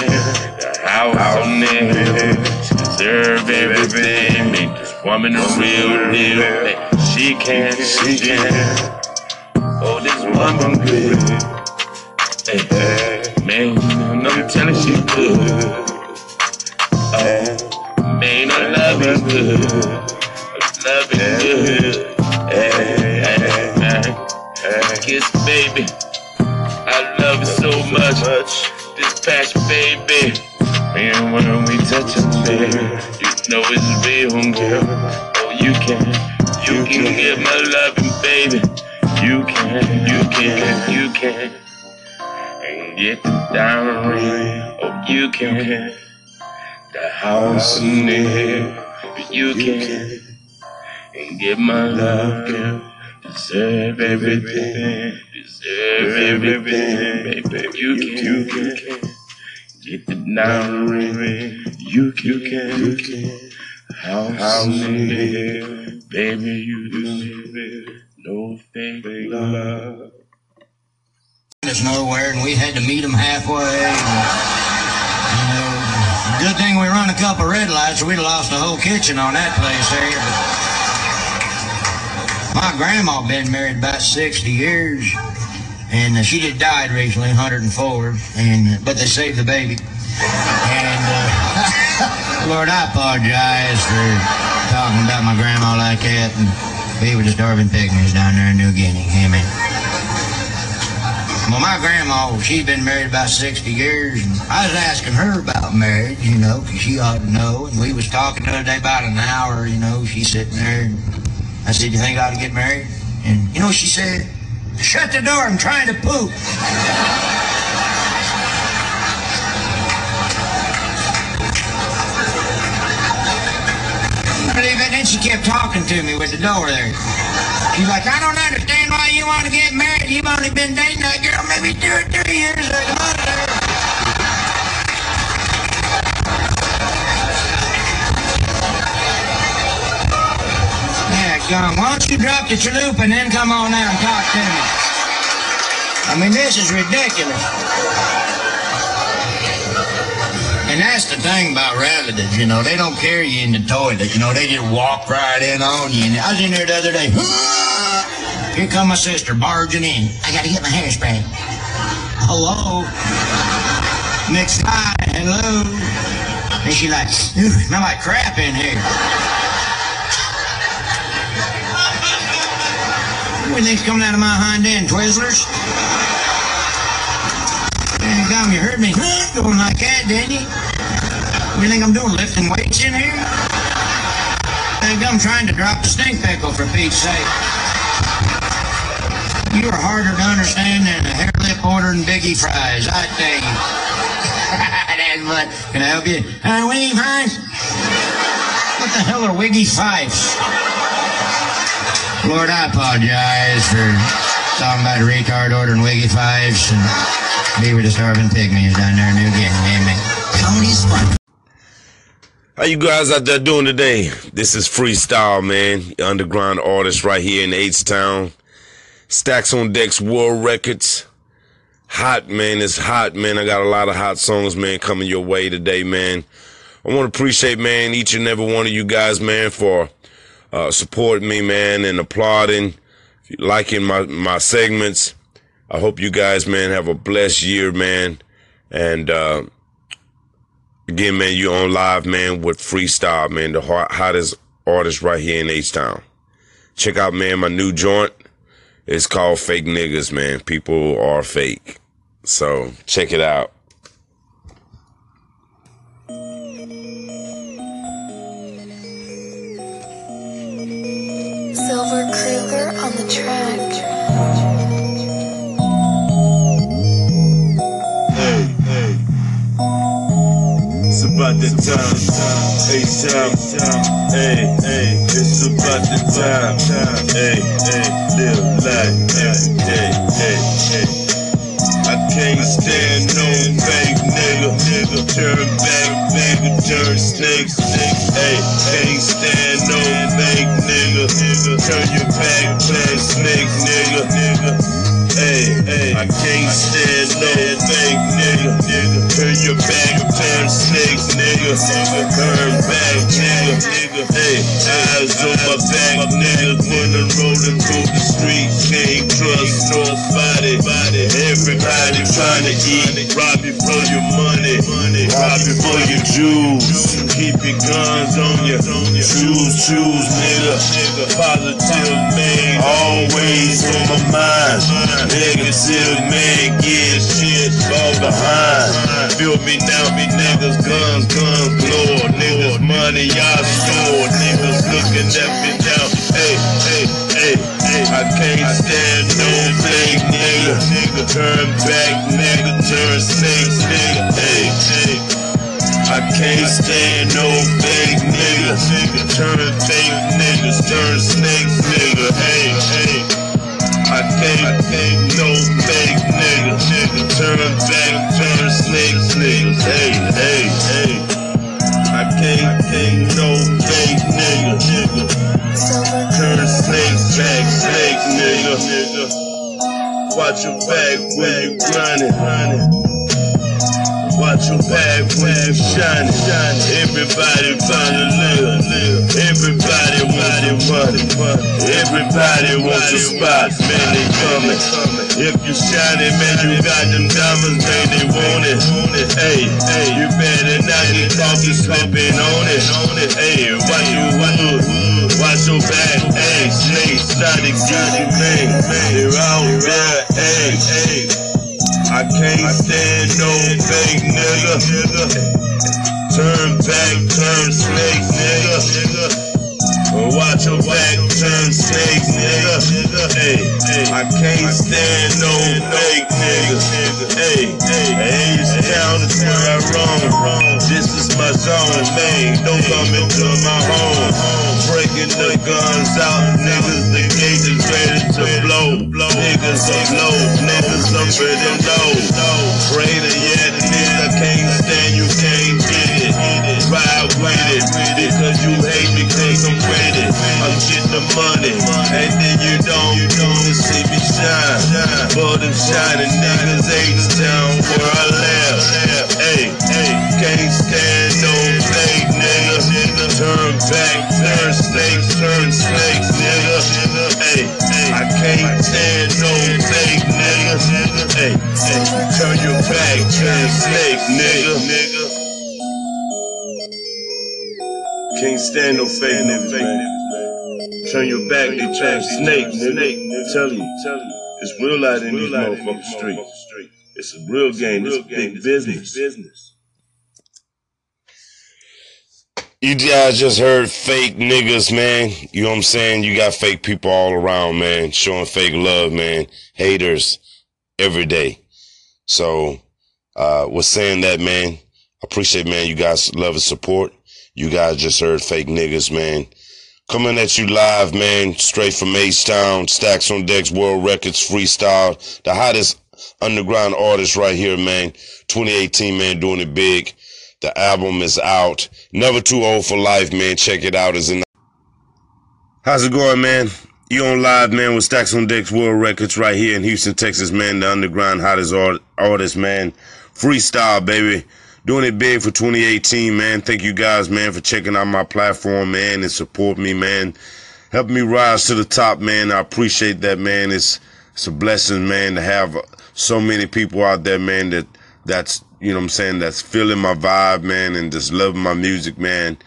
The house on there. She deserve everything. Make this woman a real deal. Man. She can, she can. Oh, woman good. Hey, man, I'm telling she good. Oh, man, I love is good. Love is good. Hey, hey. Kiss, baby. I love it so much. This passion, baby. Man, when we touch it, baby, you know it's real, girl. Oh, you can, you can get my loving, baby. You can, you can, you can. And get the diamond ring. Oh, you can. The house in the hill. You can. And get my love, girl. Deserve everything. Deserve everything, baby. You can, you can. Get the diamond ring. You can, you can. You can. House in the hill. Baby, you deserve it. No fake love. us nowhere, and we had to meet them halfway. And, you know, good thing we run a couple red lights, or we'd have lost the whole kitchen on that place there. But my grandma been married about 60 years, and uh, she just died recently, 104, and but they saved the baby. And uh, (laughs) Lord, I apologize for talking about my grandma like that, and we were just starving pygmies down there in New Guinea. Amen. Well, my grandma, she'd been married about 60 years, and I was asking her about marriage, you know, 'cause she ought to know. And we was talking the other day about an hour, you know, she's sitting there. And I said, you think I ought to get married? And you know she said? Shut the door, I'm trying to poop. Then she kept talking to me with the door there. She's like, I don't understand why you want to get married. You've only been dating that girl maybe two or three years. Like, mother. Why don't you drop the chalupa and then come on out and talk to me? I mean, this is ridiculous. And that's the thing about relatives, you know, they don't carry you in the toilet, you know, they just walk right in on you. And I was in there the other day, (laughs) here come my sister barging in. I gotta get my hairspray. Hello? Next guy, hello? And she like, ooh, smell like crap in here. What do coming out of my hind end, Twizzlers? Hey, Gum, you heard me going like that, didn't you? What do you think I'm doing, lifting weights in here? I think I'm trying to drop the stink pickle, for Pete's sake. You are harder to understand than a hair lip ordering Biggie fries, I tell you. (laughs) That's what. Can I help you? Uh, Wiggy Fries? What the hell are Wiggy Fifes? Lord, I apologize for talking about a retard ordering Wiggy Fives and me with the starving pygmies down there in New Guinea. Amen. Tony's fun. How you guys out there doing today? This is Freestyle, man. Underground artist right here in H Town. Stacks on Decks World Records. hot, man. It's hot, man. I got a lot of hot songs, man, coming your way today, man. I want to appreciate, man, each and every one of you guys, man, for uh, supporting me, man, and applauding, liking my, my segments. I hope you guys, man, have a blessed year, man. And, uh, again, man, you on live, man, with Freestyle, man, the hot, hottest artist right here in H-Town. Check out, man, my new joint. It's called Fake Niggas, man. People are fake. So check it out. Silver Kruger on the track. About the time. Hey, time. Hey, hey. It's about the time. Hey, hey. Live life every day. Hey, hey. I can't stand no fake nigga. nigga. Turn back, nigga. Turn snake, snake. Hey, can't stand no fake nigga. nigga. Turn your back, turn snake, nigga. nigga. Hey, I can't stand no fake nigga. nigga. Turn your back, turn snake, nigga. Turn back, nigga. Nigga. Hey, eyes on my back, nigga. When I'm rolling through the street, can't trust nobody. Everybody trying to eat, rob you for your money, rob you for your jewels. Keep your guns on you, choose, choose, nigga. Positive man, always on my mind. Negative man, get shit fall behind. Feel me now, me niggas, guns, guns, glow. Niggas, money, y'all store. Niggas looking at me down. Hey, hey, hey, hey. I can't stand no fake nigga. Nigga, turn back, nigga, turn snake, nigga. Hey, hey. I can't stand no fake nigga. Nigga, turn fake niggas, turn snake, nigga. Hey, hey. I can't, I can't no fake nigga. Nigga, turn back, turn snake, niggas. Hey, hey, hey. I can't, I can't no fake nigga. Turn snake back, snake nigga. Watch your back when you grindin'. Watch your back when you shining. Everybody find a live. Everybody want it money. Everybody wants a spot. Man, they coming. If you shining, man, you got them diamonds, man, they want it. Hey, hey, you better not get caught you slipping on it. Hey, watch you hood. Watch your back. Hey, snakes get you, man. They're out there. Hey, hey. I can't stand no fake nigga. Turn back, turn snake nigga. Watch your back, turn snake nigga. Hey, I can't stand no fake nigga. Hey, hey, H-Town is where I roam. This is my zone, man. Don't come into my home. Breaking the guns out, niggas. The gate is ready to blow. Niggas up low, niggas up ready low. Greater yet, nigga, can't stand you, can't get it, because you hate me, cause I'm. I'm getting the money, and then you don't, you don't see me shine. But them shining niggas ain't town where I live. Hey, can't stand no fake nigga. Turn back, turn snakes, turn snakes, nigga. Hey, I can't stand no fake nigga. Hey, turn your back, turn snake, nigga. Can't stand no fake niggas, man. Turn your back, they turn snake, nigga. Tell you, tell you. It's real out in these motherfucking streets. It's a real game. It's big business. You guys just heard fake niggas, man. You know what I'm saying? You got fake people all around, man, showing fake love, man. Haters every day. So, uh, was saying that, man. Appreciate, man, you guys love and support. You guys just heard fake niggas, man. Coming at you live, man, straight from H-Town, Stacks on Decks, World Records, Freestyle, the hottest underground artist right here, man. 2018, man, doing it big. The album is out. Never too old for life, man. Check it out. Is in. How's it going, man? You on live, man, with Stacks on Decks World Records right here in Houston, Texas, man. The underground hottest art- artist, man. Freestyle, baby. Doing it big for 2018, man. Thank you guys, man, for checking out my platform, man, and support me, man. Help me rise to the top, man. I appreciate that, man. It's it's a blessing, man, to have so many people out there, man, that that's you know I'm saying, that's feeling my vibe, man, and just loving my music, man.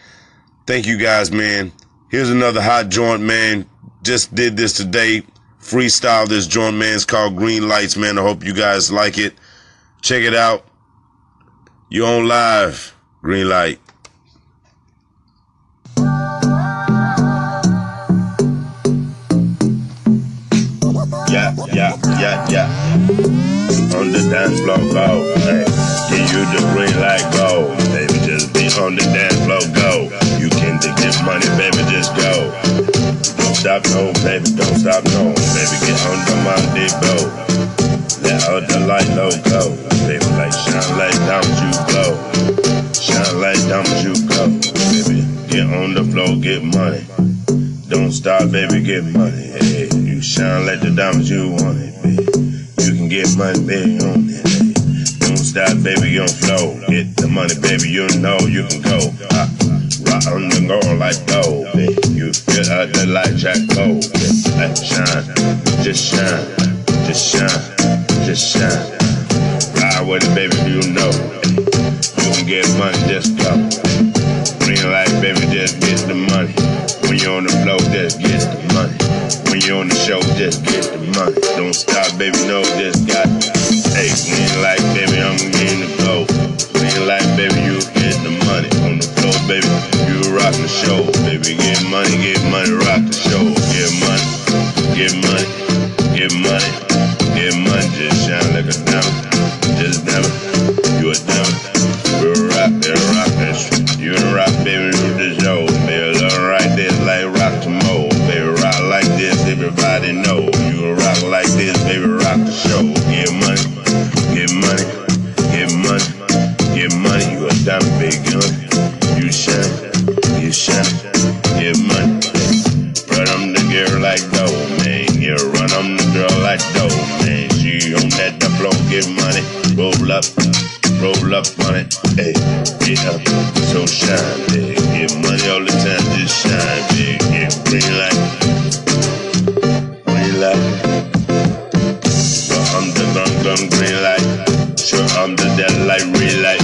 Thank you guys, man. Here's another hot joint, man. Just did this today. Freestyle this joint, man. It's called Green Lights, man. I hope you guys like it. Check it out. You on live. Green light. Yeah, yeah, yeah, yeah. On the dance floor, go. Hey, give you the green light, go. Baby, just be on the dance floor, go. You can to get money, baby, just go. Don't stop, no, baby, don't stop, no. Baby, get on the Monday, go. All the light low go. Baby, like shine like diamonds, you glow. Shine like diamonds, you glow. Baby, get on the floor, get money. Don't stop, baby, get money. Hey, you shine like the diamonds you want it, baby. You can get money, baby, on it. Hey. Don't stop, baby, on flow. Get the money, baby, you know you can go. Ah, rock on the go like gold, baby. You feel out the light jack gold. Hey, shine, just shine, just shine, just shine. Ride with it, baby, you know. You can get money, just go. Green light, baby, just get the money. When you're on the floor, just get the money. When you're on the show, just get the money. Don't stop, baby, no, just got it. Hey, green light, baby, I'm getting the go. Green light, baby, you get the money. On the floor, baby, you rock the show. Baby, get money, get money, rock the show. Get money, get money, get money, get money. Just shine like a diamond. Just diamond. You a diamond. You a rock, you a rock, you a rock, baby, you the show. Baby, look right there like rock to mo. Baby, rock like this, everybody know. You a rock like this, baby, rock the show. Get money, get money, get money, get money. You a diamond, big gun. You shine, you shine, get money. Run on the girl like dough, man. Yeah, run on the girl like dough, man. She on that the floor, get money. Roll up, roll up on it. Hey, get up, so shine, big. Get money all the time, just shine, big. Get green light, green light. But I'm the green light. Sure, I'm the light, real light,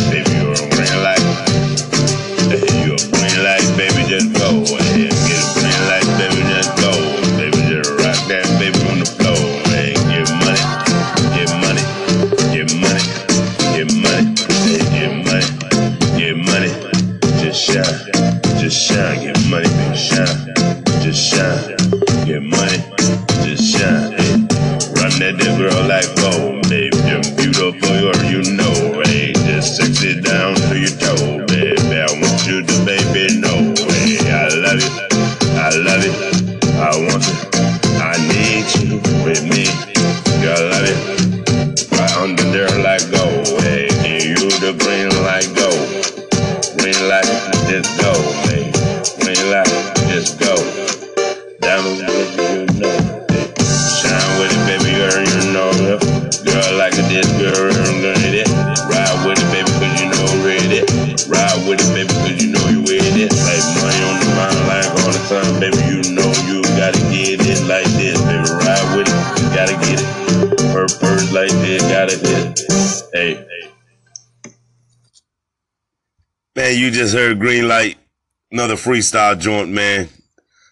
freestyle joint, man.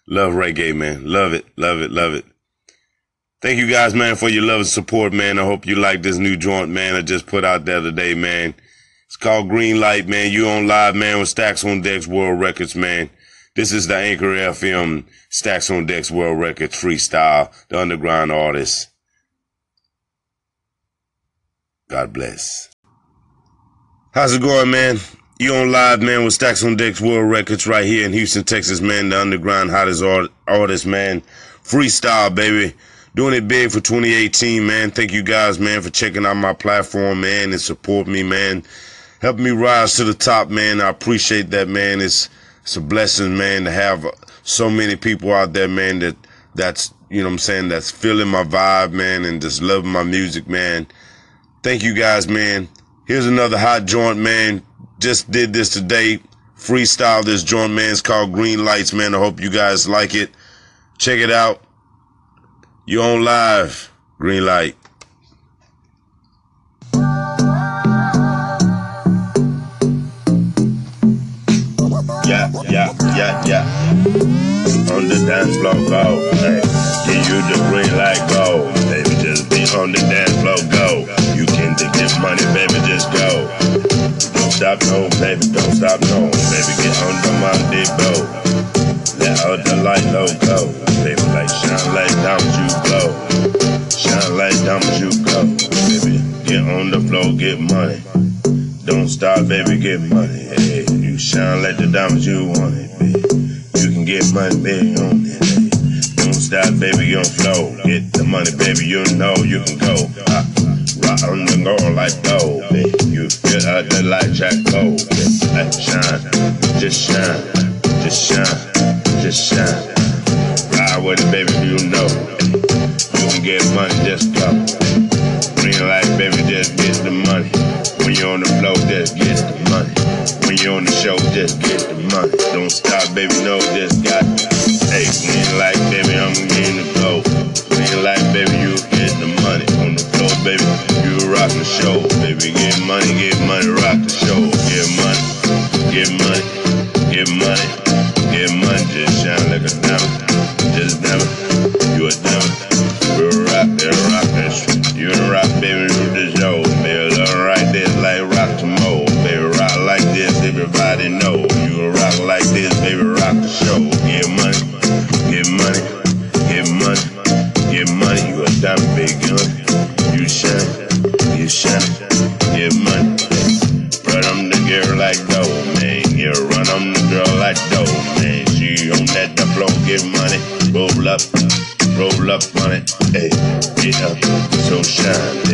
Love reggae, man. Love it, love it, love it. Thank you guys, man, for your love and support, man. I hope you like this new joint, man. I just put out the other day, man. It's called Green Light, man. You on live, man, with Stacks on Decks World Records, man. This is the Anchor FM Stacks on Decks World Records freestyle, the underground artist. God bless. How's it going, man? You on live, man, with Stacks on Decks World Records right here in Houston, Texas, man. The underground hottest art- artist, man. Freestyle, baby. Doing it big for 2018, man. Thank you guys, man, for checking out my platform, man, and support me, man. Help me rise to the top, man. I appreciate that, man. It's it's a blessing, man, to have so many people out there, man, that that's you know what I'm saying that's feeling my vibe, man, and just loving my music, man. Thank you guys, man. Here's another hot joint, man. Just did this today. Freestyle this joint, man. It's called Green Lights, man. I hope you guys like it. Check it out. You on live. Green light. Yeah, yeah, yeah, yeah. On the dance floor, go. Hey, give you the green light, go. Baby, just be on the dance floor, go. You can to get money, baby, just go. Don't stop, no, baby, don't stop, no. Baby, get on the Monday boat. Let out the light low go. Baby, like shine like diamonds, you glow. Shine like diamonds, you go. Baby, get on the floor, get money. Don't stop, baby, get money. Hey, you shine like the diamonds you want it, baby. You can get money, baby, on it. Don't stop, baby, you on flow. Get the money, baby, you know you can go. Ah, on the go like gold. You feel out the light track gold. Hey, shine, just shine, just shine, just shine. Ride with it, baby, you know. You can get money, just go. Green light, baby, just get the money. When you're on the floor, just get the money. When you're on the show, just get the money. Don't stop, baby, no, just got it. Hey, green light, baby, I'm getting the flow. Green light, baby, you get the money. On the floor, baby, rock the show. Baby, get money, get money, rock the show. Get money, get money, get money, get money. Just shine like a diamond. Get money. Roll up, roll up money. Hey, get up, so shine,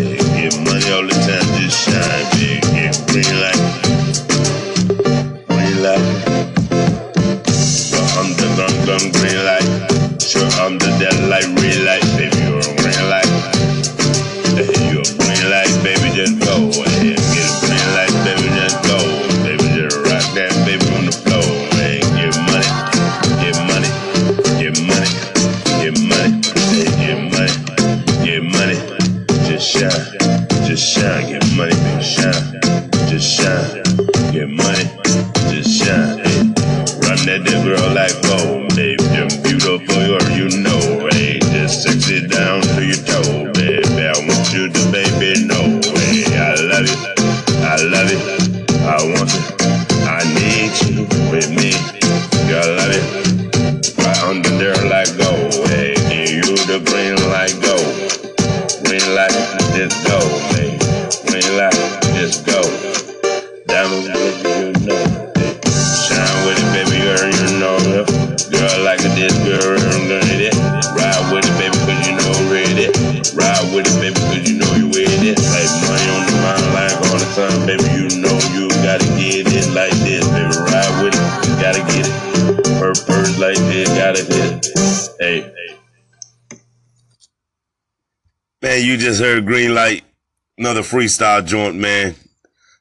freestyle joint, man.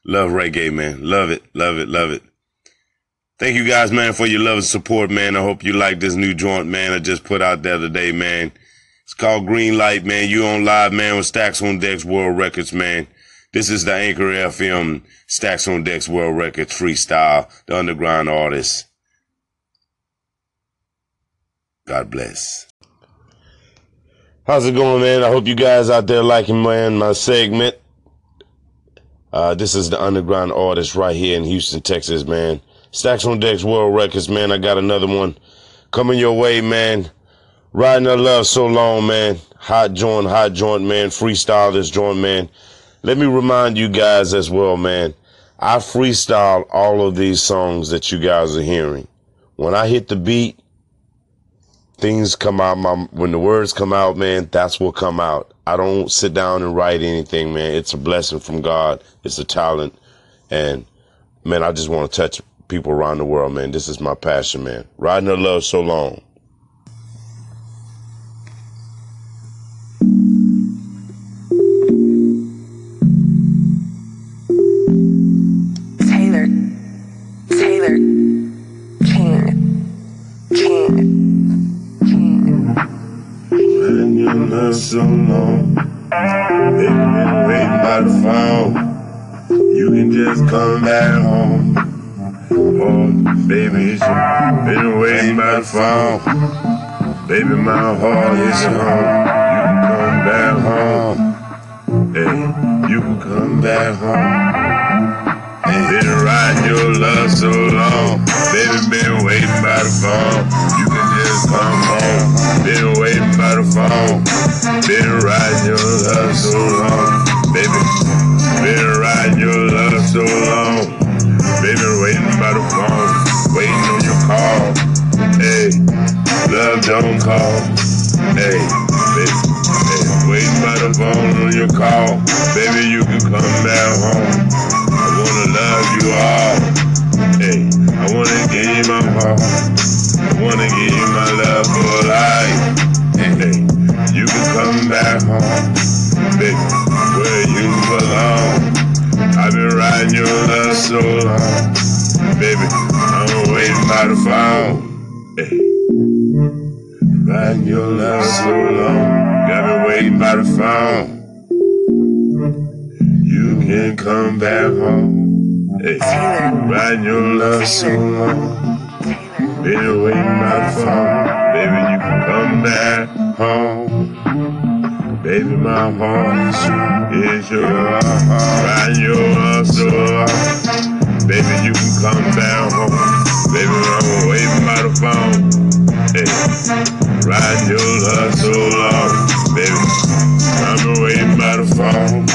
Love reggae, man. Love it, love it, love it. Thank you guys, man, for your love and support, man. I hope you like this new joint, man. I just put out the other day, man. It's called Green Light, man. You on live, man, with Stacks on Decks World Records, man. This is the Anchor FM Stacks on Decks World Records freestyle, the underground artist. God bless. How's it going, man? I hope you guys out there liking, man, my segment. Uh, this is the underground artist right here in Houston, Texas, man. Stacks on Decks World Records, man. I got another one coming your way, man. Riding the love so long, man. Hot joint, hot joint, man. Freestyle this joint, man. Let me remind you guys as well, man. I freestyle all of these songs that you guys are hearing. When I hit the beat, things come out my when the words come out man that's what come out i don't sit down and write anything man. It's a blessing from god. It's a talent. And man i just want to touch people around the world man. This is my passion man. Riding the love so long love so long. Baby, been waiting by the phone. You can just come back home. Oh, baby, it's you. Been waiting by the phone. Baby, my heart is home. You can come back home. Hey, you can come back home. Been riding your love so long. Baby, been waiting by the phone. You can come home. Been waiting by the phone. Been riding your love so long. Baby, been riding your love so long. Baby, waiting by the phone. Waiting on your call. Hey, love don't call. Hey, baby, hey, waiting by the phone on your call. Baby, you can come back home. I wanna love you all. Hey, I wanna give you my heart. Wanna give you my love for life. Hey, you can come back home, baby, where you belong. I've been riding your love so long, baby. I'm waiting by the phone. Hey, riding your love so long, got me waiting by the phone. You can come back home. Hey, riding your love so long. Waiting by the phone. Baby, you can come back home. Baby, my heart is your heart. Your love so long. Baby, you can come back home. Baby, I'm waiting by the phone. Hey, riding your love so long. Baby, I'm waiting by the phone.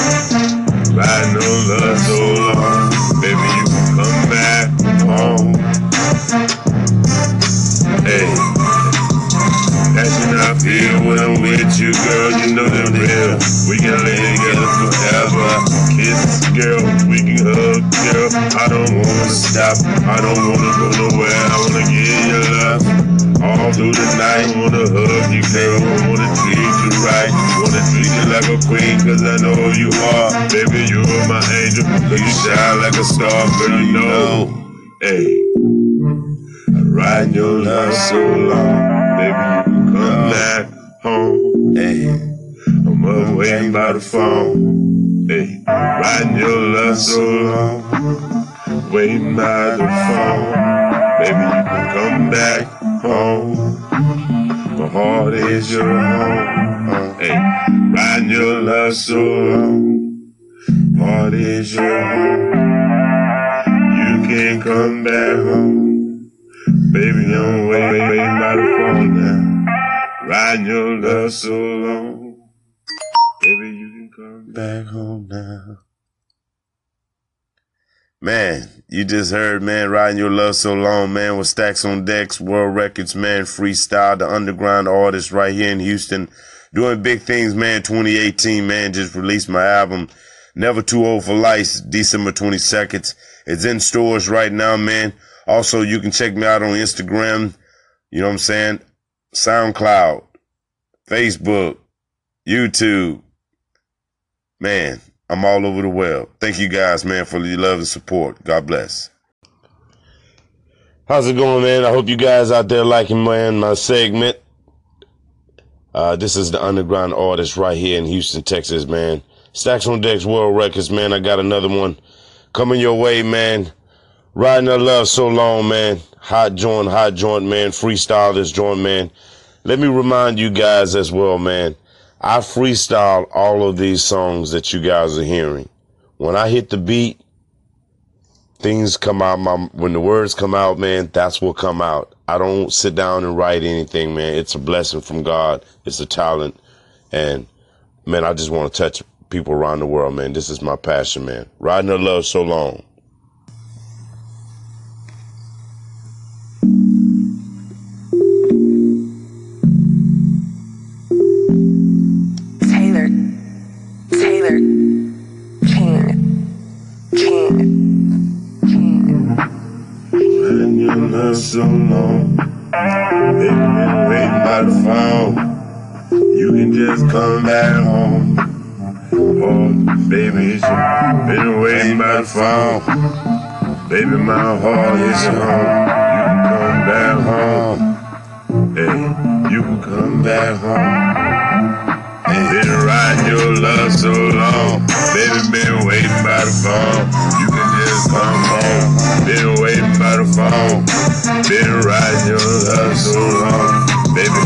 Riding your love so long. Baby, you can come back home. Hey, passion I feel when I'm with you, girl. You know the real. We can lay together forever. Kiss, girl. We can hug, girl. I don't wanna stop. I don't wanna go nowhere. I wanna give you love. All through the night, wanna hug you, girl. I Wanna treat you right. Wanna treat you like a queen, cause I know you are. Baby, you're my angel. You shine like a star, girl, you know. Hey. Riding your love so long, baby, you can come back home. Hey, I'm up waiting by the phone. Hey, riding your love so long, waiting by the phone. Baby, you can come back home. My heart is your home. Hey, riding your love so long, heart is your home. You can come back home. Waiting, waiting by the phone now. Your love so long. Baby, you can come back home now. Man, you just heard, man, riding your love so long, man, with stacks on decks, world records, man, freestyle, the underground artist right here in Houston, doing big things, man. 2018, man, just released my album, Never Too Old for Life, December 22nd. It's in stores right now, man. Also, you can check me out on Instagram, you know what I'm saying? SoundCloud, Facebook, YouTube. Man, I'm all over the web. Thank you guys, man, for your love and support. God bless. How's it going, man? I hope you guys out there liking, man, my segment. Uh, this is the underground artist right here in Houston, Texas, man. Stacks on Decks World Records, man. I got another one coming your way, man. Riding the love so long, man. Hot joint, hot joint, man. Freestyle this joint, man. Let me remind you guys as well, man. I freestyle all of these songs that you guys are hearing. When I hit the beat, things come out. My when the words come out, man, that's what come out. I don't sit down and write anything, man. It's a blessing from God. It's a talent, and man, I just want to touch people around the world, man. This is my passion, man. Riding the love so long. So long. Baby, been waiting by the phone. You can just come back home. Oh, baby, you. Been waiting by the phone. Baby, my heart is home. You can come back home. Hey, you can come back home. Been riding your love so long. Baby, been waiting by the phone. You can just come home. Been waiting by the phone. Been riding your love so long. Baby,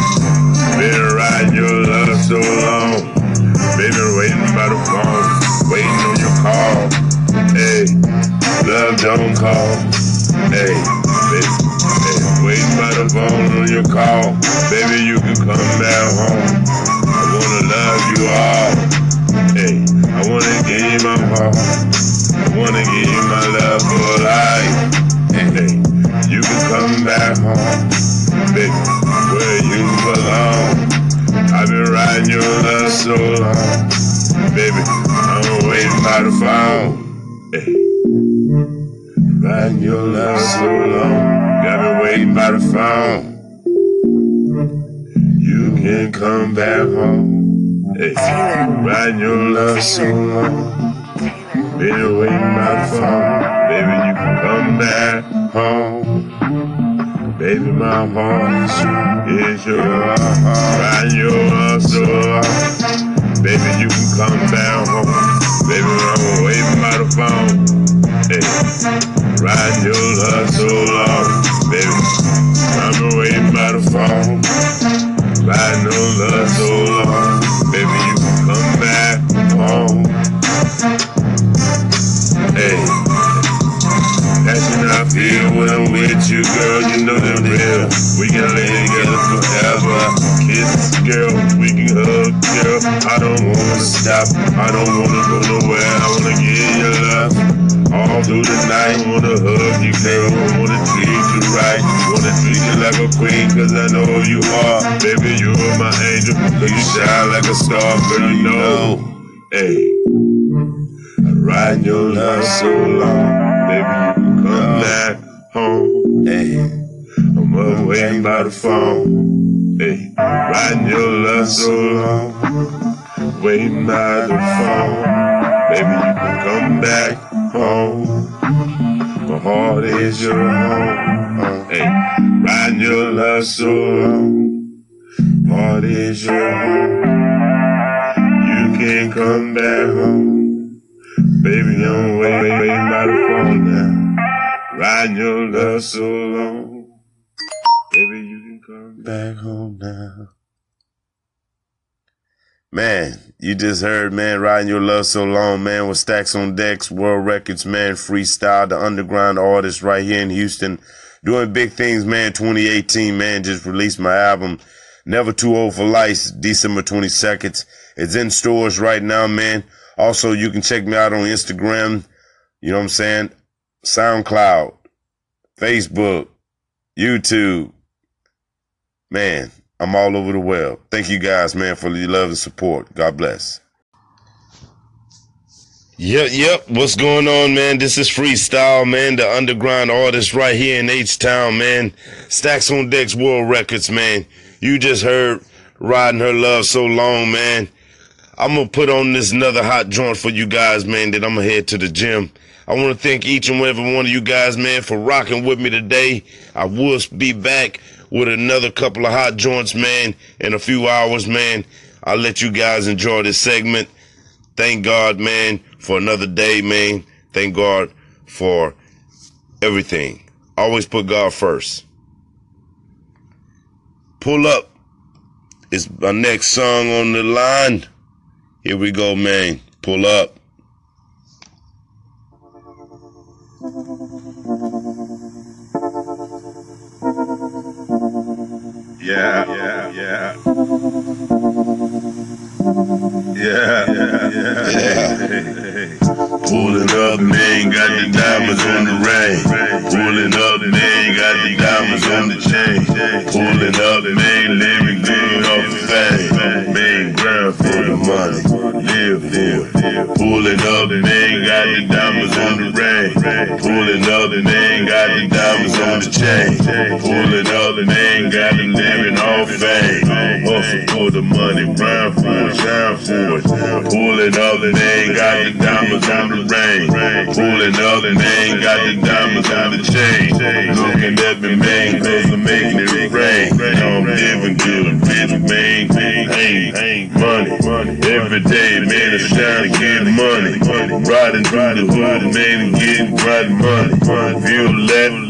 a star, girl, you know. Hey, riding your love so long. Baby, you can come back home. Hey, I'm up waiting by the phone. Hey, riding your love so long. Waiting by the phone. Baby, you can come back home. My heart is your home. Hey, riding your love so you just heard, man, Riding Your Love So Long, man, with Stacks on Decks, World Records, man, freestyle, the underground artist right here in Houston, doing big things, man, 2018, man, just released my album, Never Too Old for Life, December 22nd. It's in stores right now, man. Also, you can check me out on Instagram, you know what I'm saying? SoundCloud, Facebook, YouTube. Man, I'm all over the world. Thank you guys, man, for your love and support. God bless. Yep, yep. What's going on, man? This is Freestyle, man, the underground artist right here in H Town, man. Stacks on Decks World Records, man. You just heard Riding Her Love So Long, man. I'm gonna put on this another hot joint for you guys, man, that I'm gonna head to the gym. I want to thank each and every one of you guys, man, for rocking with me today. I will be back with another couple of hot joints, man, in a few hours, man. I'll let you guys enjoy this segment. Thank God, man, for another day, man. Thank God for everything. Always put God first. Pull up. It's my next song on the line. Here we go, man. Pull up. Yeah, yeah, yeah. Yeah, yeah, yeah. Pulling up, man, got the diamonds on the ring. Pulling up, man, got the diamonds on the chain. Pulling up, man, living good off the fame. Man, grind for the money, Pulling up, man, got the diamonds on the ring. Pulling up, man, got the diamonds on the chain. Pulling up, man, got the living off fame. Hustle for the money, grind for it, shine for it. Pulling up, man, got the diamonds on the ring. Pulling up, man, got the diamonds on the chain. Looking at me, man, cause I'm making it rain. I'm living good, rich, man. ain't money. Every day, man, is trying to get money. Riding through the hood, man, and getting right money. That,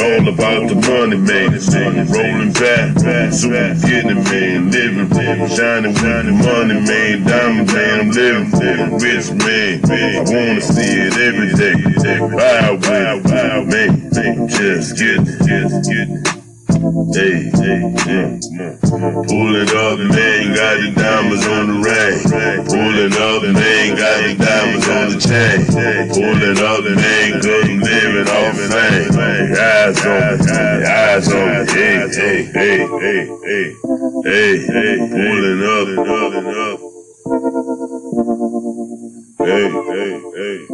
all about the money, man. Rolling back, super getting man. Living, shining with the money, man. Diamond, man, I'm living, rich, man. I wanna see it every day. Ride with it, man. Just get just get. Hey, hey, hey, pull it up, man, got the diamonds on the ring. Pull it up, man, got the diamonds on the chain. Pull it up, man, cause I'm living off fame. Eyes on me, eyes on me, hey, hey, hey, hey, hey, hey, hey, pulling up, pulling up. Hey, hey, hey.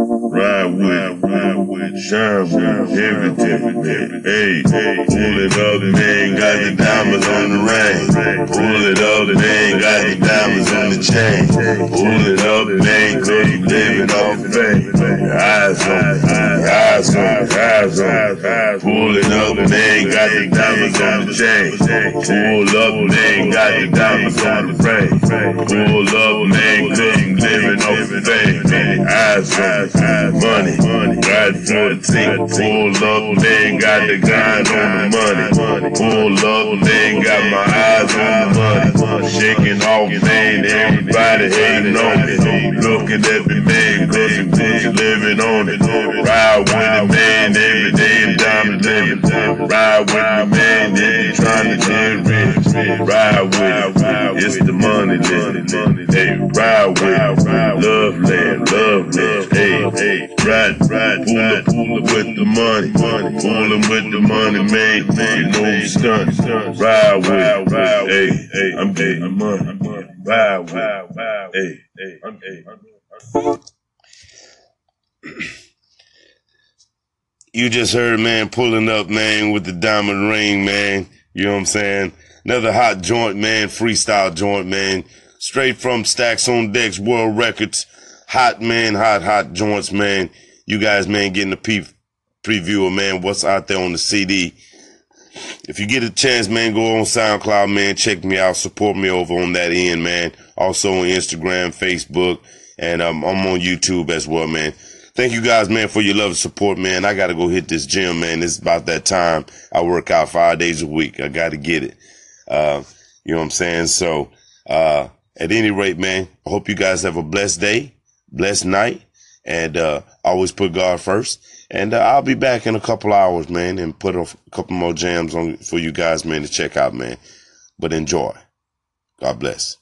Ride with, ride with, shine with, everything. Hey, pull it up, man, got the diamonds on the ring. Pull it up, man, got the diamonds on the chain. Pull it up, man, cause you living off fame. Eyes on me, eyes on me, eyes on me. Pull it up, man, got the diamonds on the chain. Pull up, man, got the diamonds on the frame. Pull up, man, cause you living off fame. Eyes on me, money, ride for the team. Pull up, man, got the gun on the money. Pull up, man, got my eyes on the money. Shaking off, man, everybody hating on me. Looking at me, man, cause you pussy living on it. Ride with the man every day and diamond living. Ride with the man you trying to get rich. Ride with it, it's the money living. Hey, ride with it, love land, love land. Hey, hey, ride, ride, pull up, pull up with the money. Pull up with the money, man. You know I'm stunned. Ride with it, hey, hey, I'm getting the money. Ride with it, hey, hey, I'm hey. (clears throat) You just heard man pulling up, man, with the diamond ring, man. You know what I'm saying? Another hot joint, man, freestyle joint, man. Straight from Stacks on Decks World Records. Hot, man, hot, hot joints, man. You guys, man, getting a peep preview of, man, what's out there on the CD. If you get a chance, man, go on SoundCloud, man. Check me out. Support me over on that end, man. Also on Instagram, Facebook, and um, I'm on YouTube as well, man. Thank you guys, man, for your love and support, man. I got to go hit this gym, man. It's about that time. I work out five days a week. I got to get it. Uh, you know what I'm saying? So, uh, at any rate, man, I hope you guys have a blessed day, blessed night, and uh, always put God first. And uh, I'll be back in a couple hours, man, and put a couple more jams on for you guys, man, to check out, man. But enjoy. God bless.